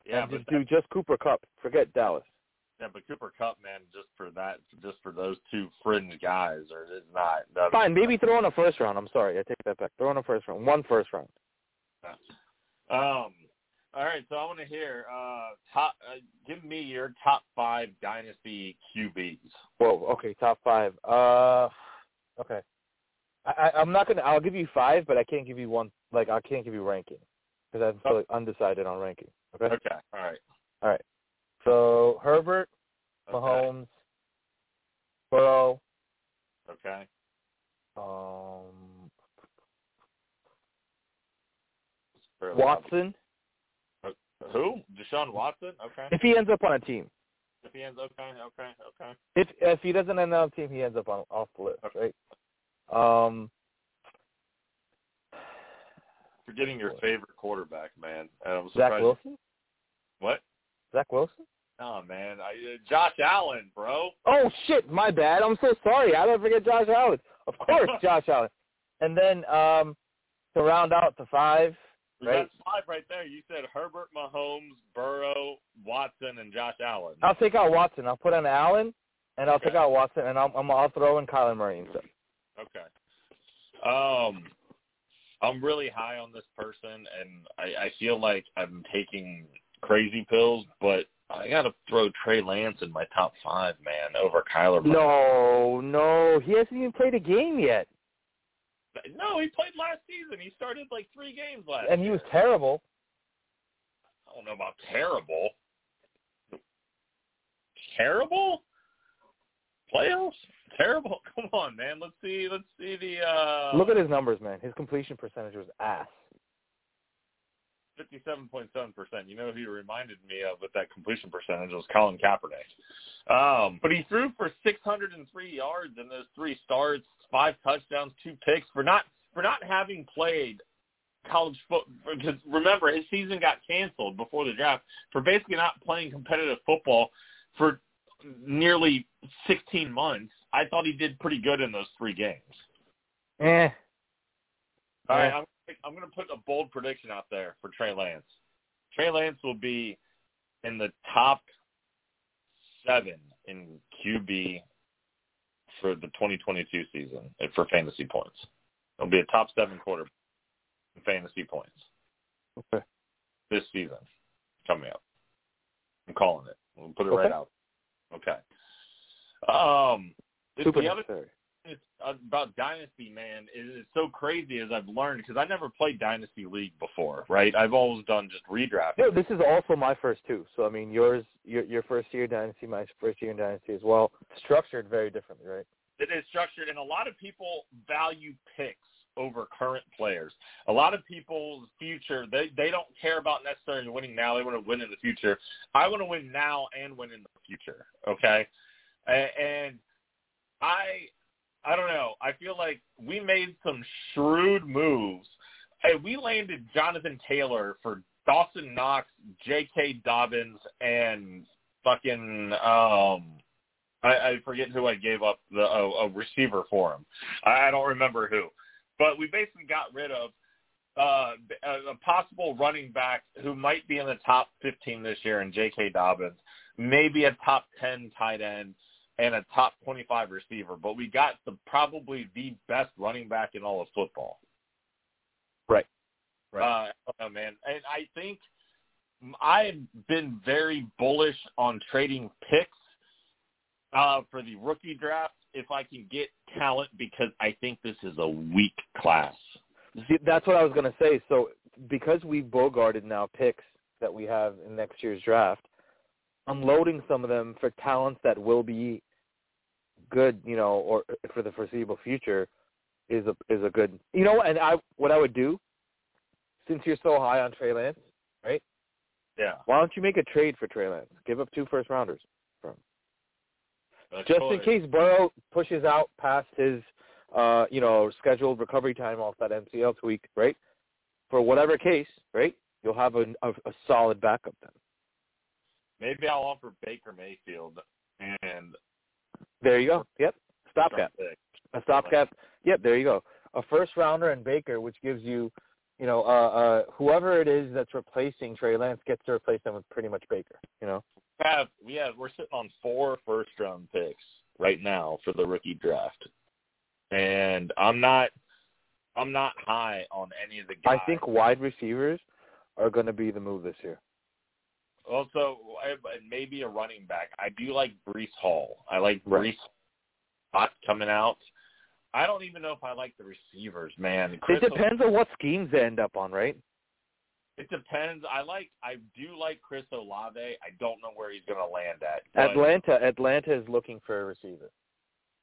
Yeah, and just do just Cooper Kupp. Forget Dallas. Yeah, but Cooper Kupp, man, just for that, just for those two fringe guys, or it's not. That's, Fine, maybe throw in a first round. I'm sorry, I take that back. Throw in a first round, one first round. Um. All right. so I want to hear uh, top. Uh, give me your top five dynasty QBs. Whoa. Okay. Top five. Uh. Okay. I, I I'm not gonna. I'll give you five, but I can't give you one. Like I can't give you ranking because I'm still undecided on ranking. Okay. Okay. All right. All right. So Herbert, Okay. Mahomes, Burrow, Okay. um, Watson. obvious. Who? Deshaun Watson. Okay. If he ends up on a team, If he ends, up, okay, okay, okay. if if he doesn't end up on a team, he ends up on off the list, right? Um, Forgetting your favorite quarterback, man. I'm Zach surprised. Wilson. What? Zach Wilson. Oh man, I, uh, Josh Allen, bro. Oh shit, my bad. I'm so sorry. I don't forget Josh Allen. Of course, Josh Allen. And then um to round out the five, right? That's five right there. You said Herbert, Mahomes, Burrow, Watson, and Josh Allen. I'll take out Watson. I'll put in Allen, and I'll take out Watson, and I'll I'm, I'll throw in Kyler Murray instead. Okay. Um, I'm really high on this person, and I, I feel like I'm taking crazy pills, but I got to throw Trey Lance in my top five, man, over Kyler. Murray. No, no, he hasn't even played a game yet, no, he played last season. He started like three games last. and he was terrible. I don't know about terrible. Terrible? Playoffs? Terrible? Come on, man. Let's see. Let's see the. uh Look at his numbers, man. His completion percentage was ass. Fifty-seven point seven percent. You know who he reminded me of with that completion percentage was Colin Kaepernick. Um, but he threw for six hundred and three yards in those three starts, five touchdowns, two picks for not for not having played college football. Because remember, his season got canceled before the draft for basically not playing competitive football for nearly sixteen months. I thought he did pretty good in those three games. Eh. All right, Yeah. I'm, I'm going to put a bold prediction out there for Trey Lance. Trey Lance will be in the top seven in QB for the 2022 season uh, for fantasy points. It'll be a top seven quarter in fantasy points Okay. this season coming up. I'm calling it. We'll put it Okay. right out. Okay. Um, Super the necessary. it's Uh, about Dynasty, man, is it's so crazy as I've learned because I never played Dynasty League before, right? I've always done just redraft. No, this is also my first too. So I mean, yours, your your first year dynasty, my first year in dynasty as well. Structured very differently, right? It is structured, and a lot of people value picks over current players. A lot of people's future, they they don't care about necessarily winning now. They want to win in the future. I want to win now and win in the future. Okay, and I I don't know. I feel like we made some shrewd moves. Hey, we landed Jonathan Taylor for Dawson Knox, J.K. Dobbins, and fucking um, I, I forget who I gave up the a, a receiver for him. I, I don't remember who, but we basically got rid of uh, a, possible running back who might be in the top 15 this year in J.K. Dobbins, maybe a top 10 tight end, and a top 25 receiver. But we got the probably the best running back in all of football. Right. Uh, I man. And I think I've been very bullish on trading picks uh, for the rookie draft if I can get talent because I think this is a weak class. See, that's what I was gonna say. So because we bogarted now picks that we have in next year's draft, unloading some of them for talents that will be good, you know, or for the foreseeable future is a is a good. You know, and I what I would do, since you're so high on Trey Lance, right? Yeah. Why don't you make a trade for Trey Lance? Give up two first rounders, That's just in case Burrow pushes out past his, uh, you know, scheduled recovery time off that MCL tweak, right? For whatever case, right? You'll have a, a, a solid backup then. Maybe I'll offer Baker Mayfield and There you go. Yep. Stopgap. A stopgap. Yep. There you go. A first rounder and Baker, which gives you, you know, uh, uh, whoever it is that's replacing Trey Lance gets to replace them with pretty much Baker. You know. have we have we're sitting on four first round picks right now for the rookie draft, and I'm not I'm not high on any of the guys. I think wide receivers are going to be the move this year. Also, maybe a running back. I do like Breece Hall. I like Right. Breece Hall coming out. I don't even know if I like the receivers, man. Chris it depends on what schemes they end up on, right? It depends. I like. I do like Chris Olave. I don't know where he's going to land at. but- Atlanta, Atlanta is looking for a receiver.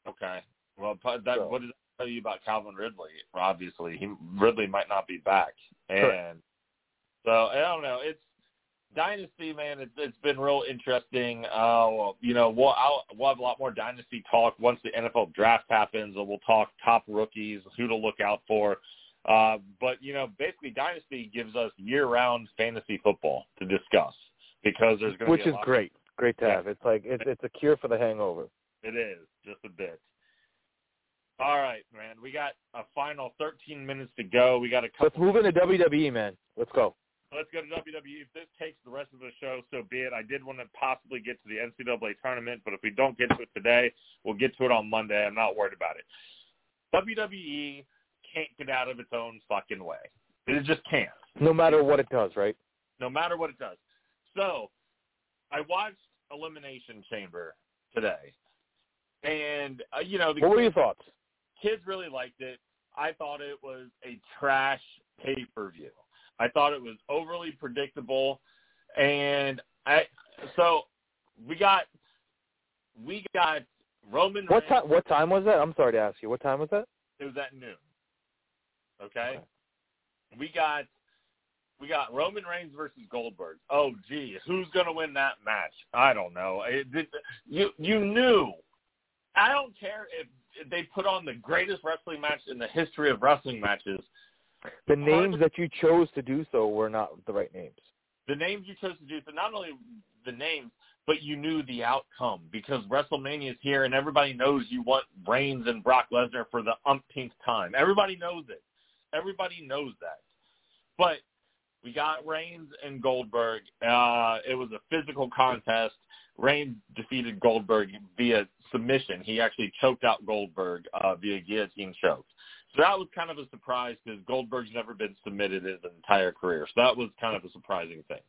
Okay. Well, that So- what does that tell you about Calvin Ridley? Obviously, he Ridley might not be back, and Correct. so I don't know. It's dynasty, man. It's it's been real interesting. Uh, well, you know, we'll I'll, we'll have a lot more dynasty talk once the NFL draft happens, and we'll talk top rookies, who to look out for. Uh, but you know, basically, dynasty gives us year-round fantasy football to discuss because there's going to which be a is great. Great to Yeah. have. It's like it's it's a cure for the hangover. It is just a bit. All right, man. We got a final 13 minutes to go. We got a Let's couple. move into WWE, man. Let's go. Let's go to WWE. If this takes the rest of the show, so be it. I did want to possibly get to the NCAA tournament, but if we don't get to it today, we'll get to it on Monday. I'm not worried about it. WWE can't get out of its own fucking way. It just can't No matter what it does, right? no matter what it does. So, I watched Elimination Chamber today, and uh, you know the What were your thoughts? kids really liked it. I thought it was a trash pay per view. I thought it was overly predictable, and I so we got we got Roman. What Reigns. time? What time was that? I'm sorry to ask you. What time was that? It was at noon. Okay, we got we got Roman Reigns versus Goldberg. Oh, gee, who's gonna win that match? I don't know. It, it, you you knew. I don't care if they put on the greatest wrestling match in the history of wrestling matches. The names that you chose to do so were not the right names. The names you chose to do, so not only the names, but you knew the outcome because WrestleMania is here and everybody knows you want Reigns and Brock Lesnar for the umpteenth time. Everybody knows it. Everybody knows that. But we got Reigns and Goldberg. Uh, it was a physical contest. Reigns defeated Goldberg via submission. He actually choked out Goldberg uh, via guillotine choke. So that was kind of a surprise because Goldberg's never been submitted in his entire career. So that was kind of a surprising thing.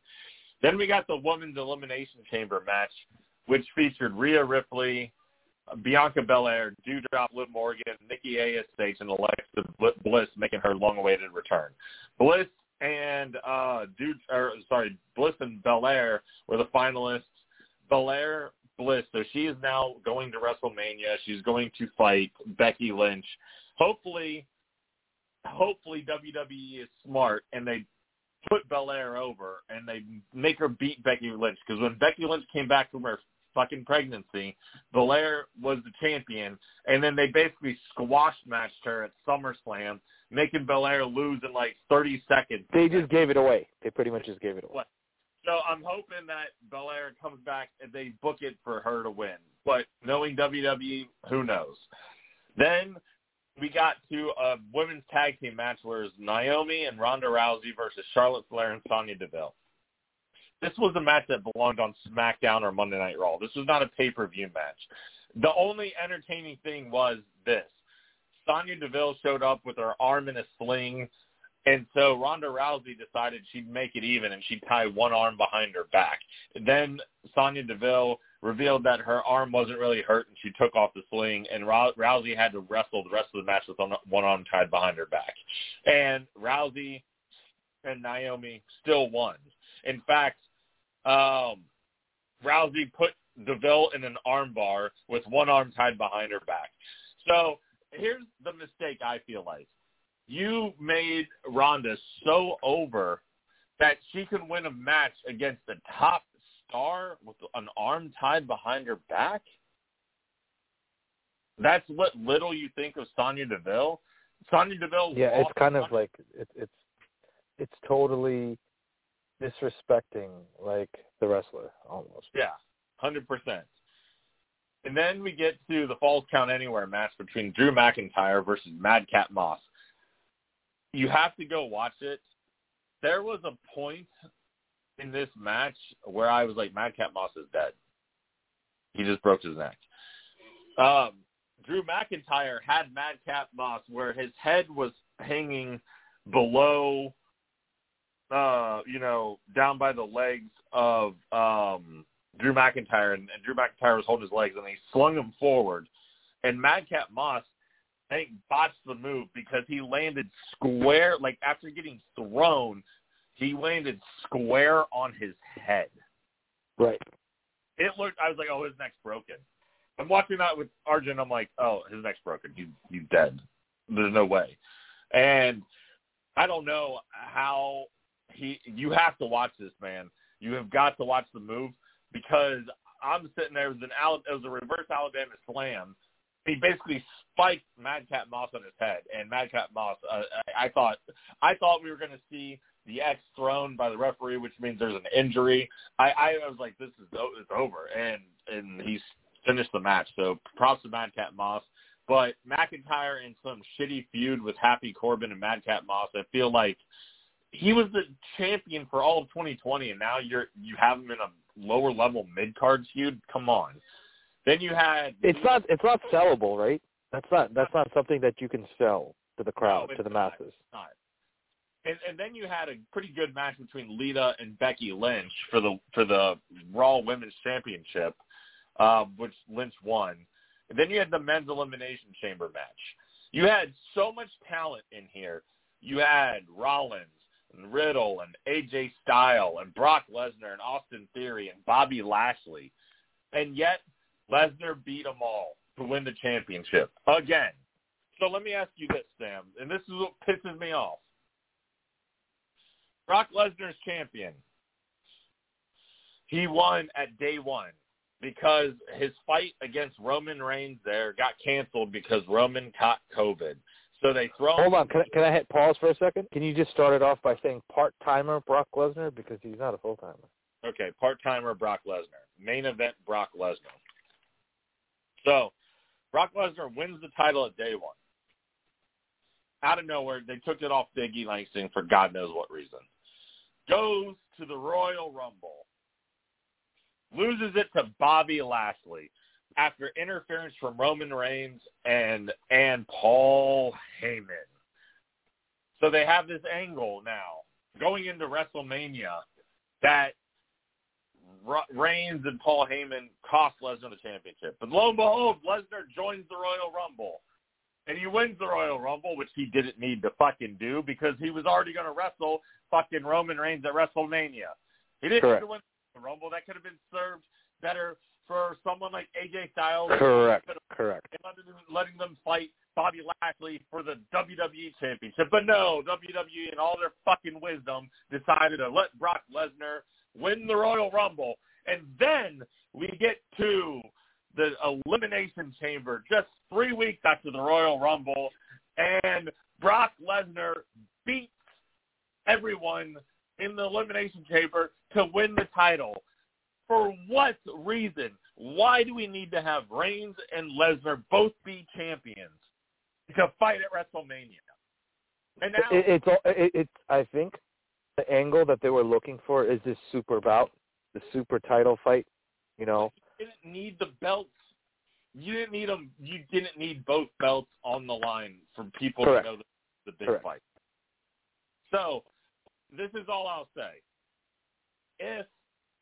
Then we got the women's elimination chamber match, which featured Rhea Ripley, Bianca Belair, Doudrop, Liv Morgan, Nikki ASH, and Alexa Bliss making her long-awaited return. Bliss and uh, Dude, or sorry, Bliss and Belair were the finalists. Belair Bliss, so she is now going to WrestleMania. She's going to fight Becky Lynch. Hopefully, hopefully WWE is smart and they put Belair over and they make her beat Becky Lynch because when Becky Lynch came back from her fucking pregnancy, Belair was the champion, and then they basically squash matched her at SummerSlam, making Belair lose in like 30 seconds. They just gave it away. They pretty much just gave it away. So I'm hoping that Belair comes back and they book it for her to win. But knowing WWE, who knows? Then we got to a women's tag team match where it's Naomi and Ronda Rousey versus Charlotte Flair and Sonya Deville. This was a match that belonged on SmackDown or Monday Night Raw. This was not a pay-per-view match. The only entertaining thing was this. Sonya Deville showed up with her arm in a sling, and so Ronda Rousey decided she'd make it even and she'd tie one arm behind her back. Then Sonya Deville revealed that her arm wasn't really hurt and she took off the sling and Rousey had to wrestle the rest of the match with one arm tied behind her back. And Rousey and Naomi still won. In fact, um, Rousey put Deville in an armbar with one arm tied behind her back. So here's the mistake I feel like. You made Ronda so over that she can win a match against the top star with an arm tied behind her back? That's what little you think of Sonya Deville? Sonya Deville Yeah, it's kind of like it, it's it's totally disrespecting like the wrestler almost. Yeah, hundred percent. And then we get to the Falls Count Anywhere match between Drew McIntyre versus Madcap Moss. You have to go watch it. There was a point in this match where I was like, Madcap Moss is dead. He just broke his neck. Um, Drew McIntyre had Madcap Moss where his head was hanging below uh, you know, down by the legs of um Drew McIntyre, and, and Drew McIntyre was holding his legs, and he slung him forward, and Madcap Moss, I think, botched the move because he landed square, like after getting thrown, he landed square on his head. Right. It looked. I was like, oh, his neck's broken. I'm watching that with Arjun. I'm like, oh, his neck's broken. He's he's dead. There's no way. And I don't know how he. You have to watch this, man. You have got to watch the move because I'm sitting there. It was an it was a reverse Alabama slam. He basically spiked Madcap Moss on his head, and Madcap Moss. Uh, I, I thought I thought we were going to see the X thrown by the referee, which means there's an injury. I, I was like, this is it's over, and and he's finished the match. So props to Madcap Moss. But McIntyre in some shitty feud with Happy Corbin and Madcap Moss, I feel like he was the champion for all of 2020, and now you're you have him in a lower level mid card feud. Come on. Then you had it's not it's not sellable, right? That's not that's not something that you can sell to the crowd no, to the not, masses. Not. And, and then you had a pretty good match between Lita and Becky Lynch for the for the Raw Women's Championship, uh, which Lynch won. And then you had the men's elimination chamber match. You had so much talent in here. You had Rollins, and Riddle and AJ Styles and Brock Lesnar and Austin Theory and Bobby Lashley. And yet Lesnar beat them all to win the championship again. So let me ask you this, Sam, and this is what pisses me off. Brock Lesnar's champion. He won at day one because his fight against Roman Reigns there got canceled because Roman caught COVID. So they throw. Hold on, can I, can I hit pause for a second? Can you just start it off by saying part timer Brock Lesnar because he's not a full timer. Okay, part timer Brock Lesnar. Main event Brock Lesnar. So Brock Lesnar wins the title at day one. Out of nowhere, they took it off Biggie Langston for God knows what reason. Goes to the Royal Rumble. Loses it to Bobby Lashley after interference from Roman Reigns and and Paul Heyman. So they have this angle now going into WrestleMania that Reigns and Paul Heyman cost Lesnar the championship. But lo and behold, Lesnar joins the Royal Rumble. And he wins the Royal Rumble, which he didn't need to fucking do because he was already going to wrestle fucking Roman Reigns at WrestleMania. He didn't Correct. need to win the Rumble. That could have been served better for someone like AJ Styles. Correct. Correct. And letting, letting them fight Bobby Lashley for the WWE Championship. But no, WWE in all their fucking wisdom decided to let Brock Lesnar win the Royal Rumble. And then we get to the Elimination Chamber just three weeks after the Royal Rumble. And Brock Lesnar beats everyone in the Elimination Chamber to win the title. For what reason? Why do we need to have Reigns and Lesnar both be champions to fight at WrestleMania? And now, It, it's it, it's I think the angle that they were looking for is this super bout, the super title fight. You know, didn't need the belts. You didn't need them. You didn't need both belts on the line for people Correct. to know the, the big Correct. fight. So, this is all I'll say. If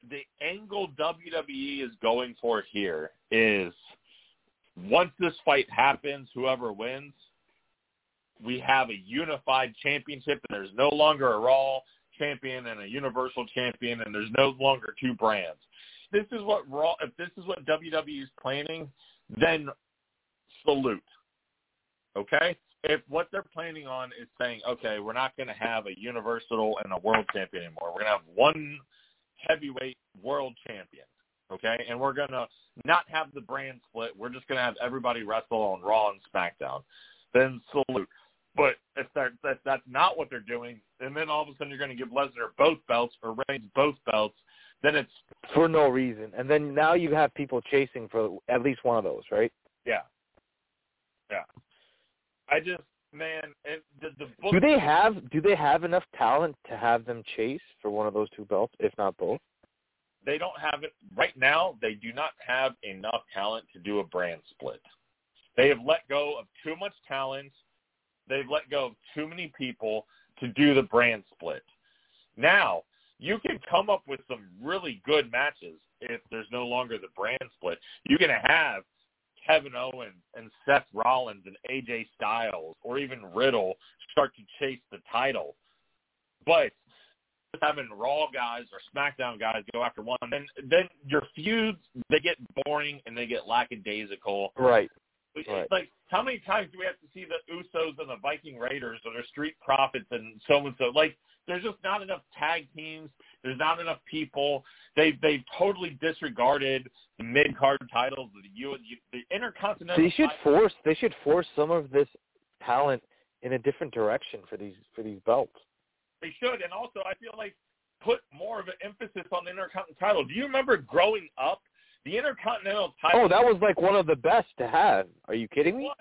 the angle WWE is going for here is once this fight happens, whoever wins, we have a unified championship, and there's no longer a Raw champion and a Universal champion, and there's no longer two brands. This is what Raw. If this is what WWE is planning, then salute. Okay. If what they're planning on is saying, okay, we're not going to have a Universal and a World Champion anymore. We're going to have one heavyweight World Champion. Okay, and we're going to not have the brand split. We're just going to have everybody wrestle on Raw and SmackDown. Then salute. But if if that's not what they're doing, and then all of a sudden you're going to give Lesnar both belts or Reigns both belts, then it's for no reason. And then now you have people chasing for at least one of those, right? yeah, yeah. I just man, and the the book. Do they have do they have enough talent to have them chase for one of those two belts, if not both? They don't have it right now. They do not have enough talent to do a brand split. They have let go of too much talent. They've let go of too many people to do the brand split. Now, you can come up with some really good matches if there's no longer the brand split. You can have Kevin Owens and Seth Rollins and AJ Styles or even Riddle start to chase the title. But having Raw guys or SmackDown guys go after one, then then your feuds they get boring and they get lackadaisical. Right. Right. Like how many times do we have to see the Usos and the Viking Raiders or the Street Profits and so and so? Like there's just not enough tag teams. There's not enough people. They they've totally disregarded the mid card titles, the U, the Intercontinental. They should title. force they should force some of this talent in a different direction for these for these belts. They should, and also I feel like put more of an emphasis on the Intercontinental title. Do you remember growing up? The Intercontinental title. Oh, that was like one of the best to have. Are you kidding me?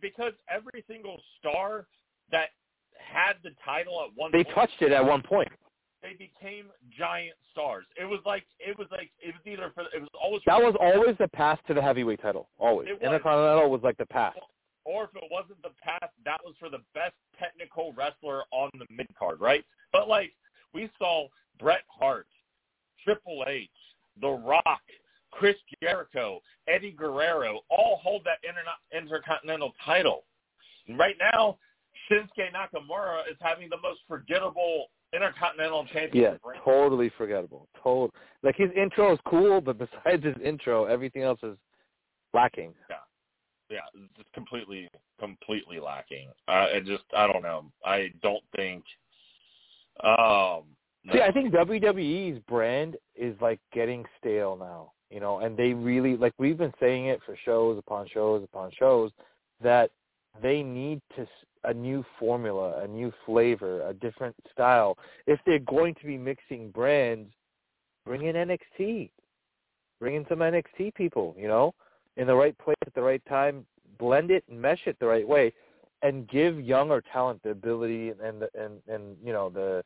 because every single star that had the title at one point They point, touched it at one point. they became giant stars. It was like it was like it was either for it was always That was always the path to the heavyweight title. Always. Was. Intercontinental was like the path. or if it wasn't the path, that was for the best technical wrestler on the mid card, right? But like we saw Bret Hart, Triple H, The Rock, Chris Jericho, Eddie Guerrero all hold that inter- intercontinental title. And right now, Shinsuke Nakamura is having the most forgettable intercontinental Yeah, championship. reign. totally forgettable. Total. Like his intro is cool, but besides his intro, everything else is lacking. yeah, yeah, just completely, completely lacking. Uh, it just, I don't know. I don't think. Um, See, I think WWE's brand is like getting stale now, you know, and they really like we've been saying it for shows upon shows upon shows that they need to a new formula, a new flavor, a different style. If they're going to be mixing brands, bring in NXT. Bring in some NXT people, you know, in the right place at the right time, blend it and mesh it the right way and give younger talent the ability and the, and and you know the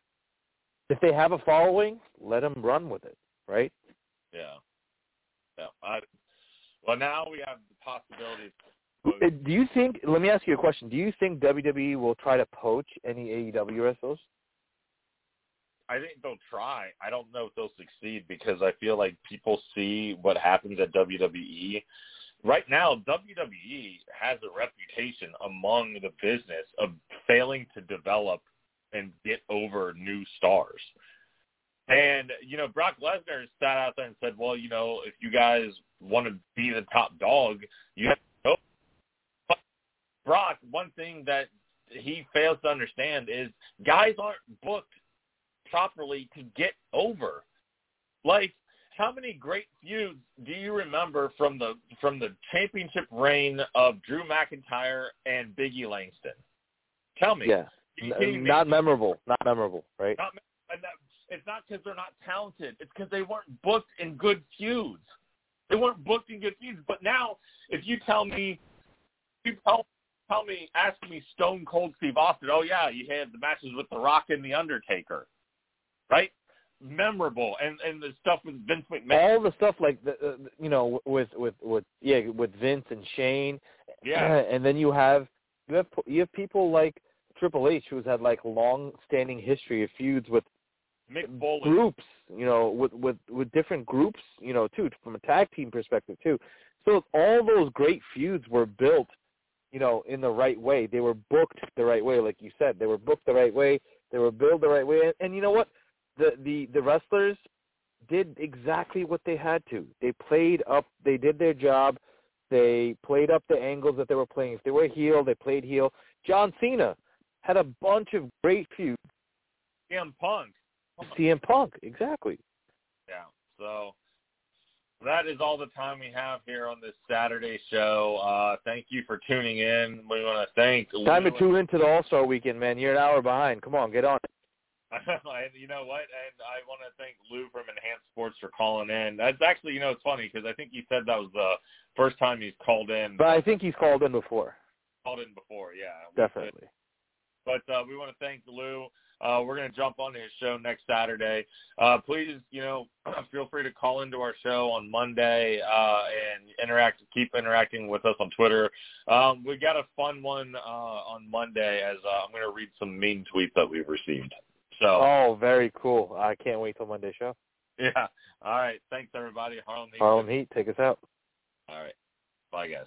if they have a following, let them run with it, right? yeah, yeah. I, well, now we have the possibility. Uh, Do you think? Let me ask you a question. Do you think WWE will try to poach any AEW wrestlers? I think they'll try. I don't know if they'll succeed because I feel like people see what happens at WWE. Right now, WWE has a reputation among the business of failing to develop and get over new stars. And, you know, Brock Lesnar sat out there and said, well, you know, if you guys want to be the top dog, you have to go. But Brock, one thing that he fails to understand is guys aren't booked properly to get over. Like, how many great feuds do you remember from the from the championship reign of Drew McIntyre and Biggie Langston? Tell me. Yeah, Are you N- kidding me? not memorable. Not memorable, right? Not, and that, it's not because they're not talented. It's because they weren't booked in good feuds. They weren't booked in good feuds. But now, if you tell me, you tell, tell me, ask me Stone Cold Steve Austin, oh yeah, you had the matches with The Rock and The Undertaker, right? Memorable, and and the stuff with Vince McMahon. All the stuff like the, uh, you know with with with yeah with Vince and Shane, Yeah, and then you have you have you have people like Triple H who's had like long-standing history of feuds with Mick groups, you know, with with with different groups, you know, too, from a tag team perspective too. So all those great feuds were built, you know, in the right way. They were booked the right way, like you said. They were booked the right way. They were built the right way. And, and you know what? The the the wrestlers did exactly what they had to. They played up. They did their job. They played up the angles that they were playing. If they were heel, they played heel. John Cena had a bunch of great feuds. CM Punk. CM Punk, exactly. Yeah. So that is all the time we have here on this Saturday show. Uh, thank you for tuning in. We want to thank Time to Lou- tune into the All Star Weekend, man. You're an hour behind. Come on, get on it. you know what? And I want to thank Lou from Enhanced Sports for calling in. That's actually, you know, it's funny because I think he said that was the first time he's called in. But I think he's called in before. called in before, yeah. Definitely. But uh, we want to thank Lou. Uh, we're going to jump on his show next Saturday. Uh, please, you know, feel free to call into our show on Monday uh, and interact. Keep interacting with us on Twitter. Um, we got a fun one uh, on Monday as uh, I'm going to read some mean tweets that we've received. So. Oh, very cool. I can't wait till Monday show. Yeah. All right. Thanks everybody. Harlem Heat. Harlem Heat, take us out. All right. Bye guys.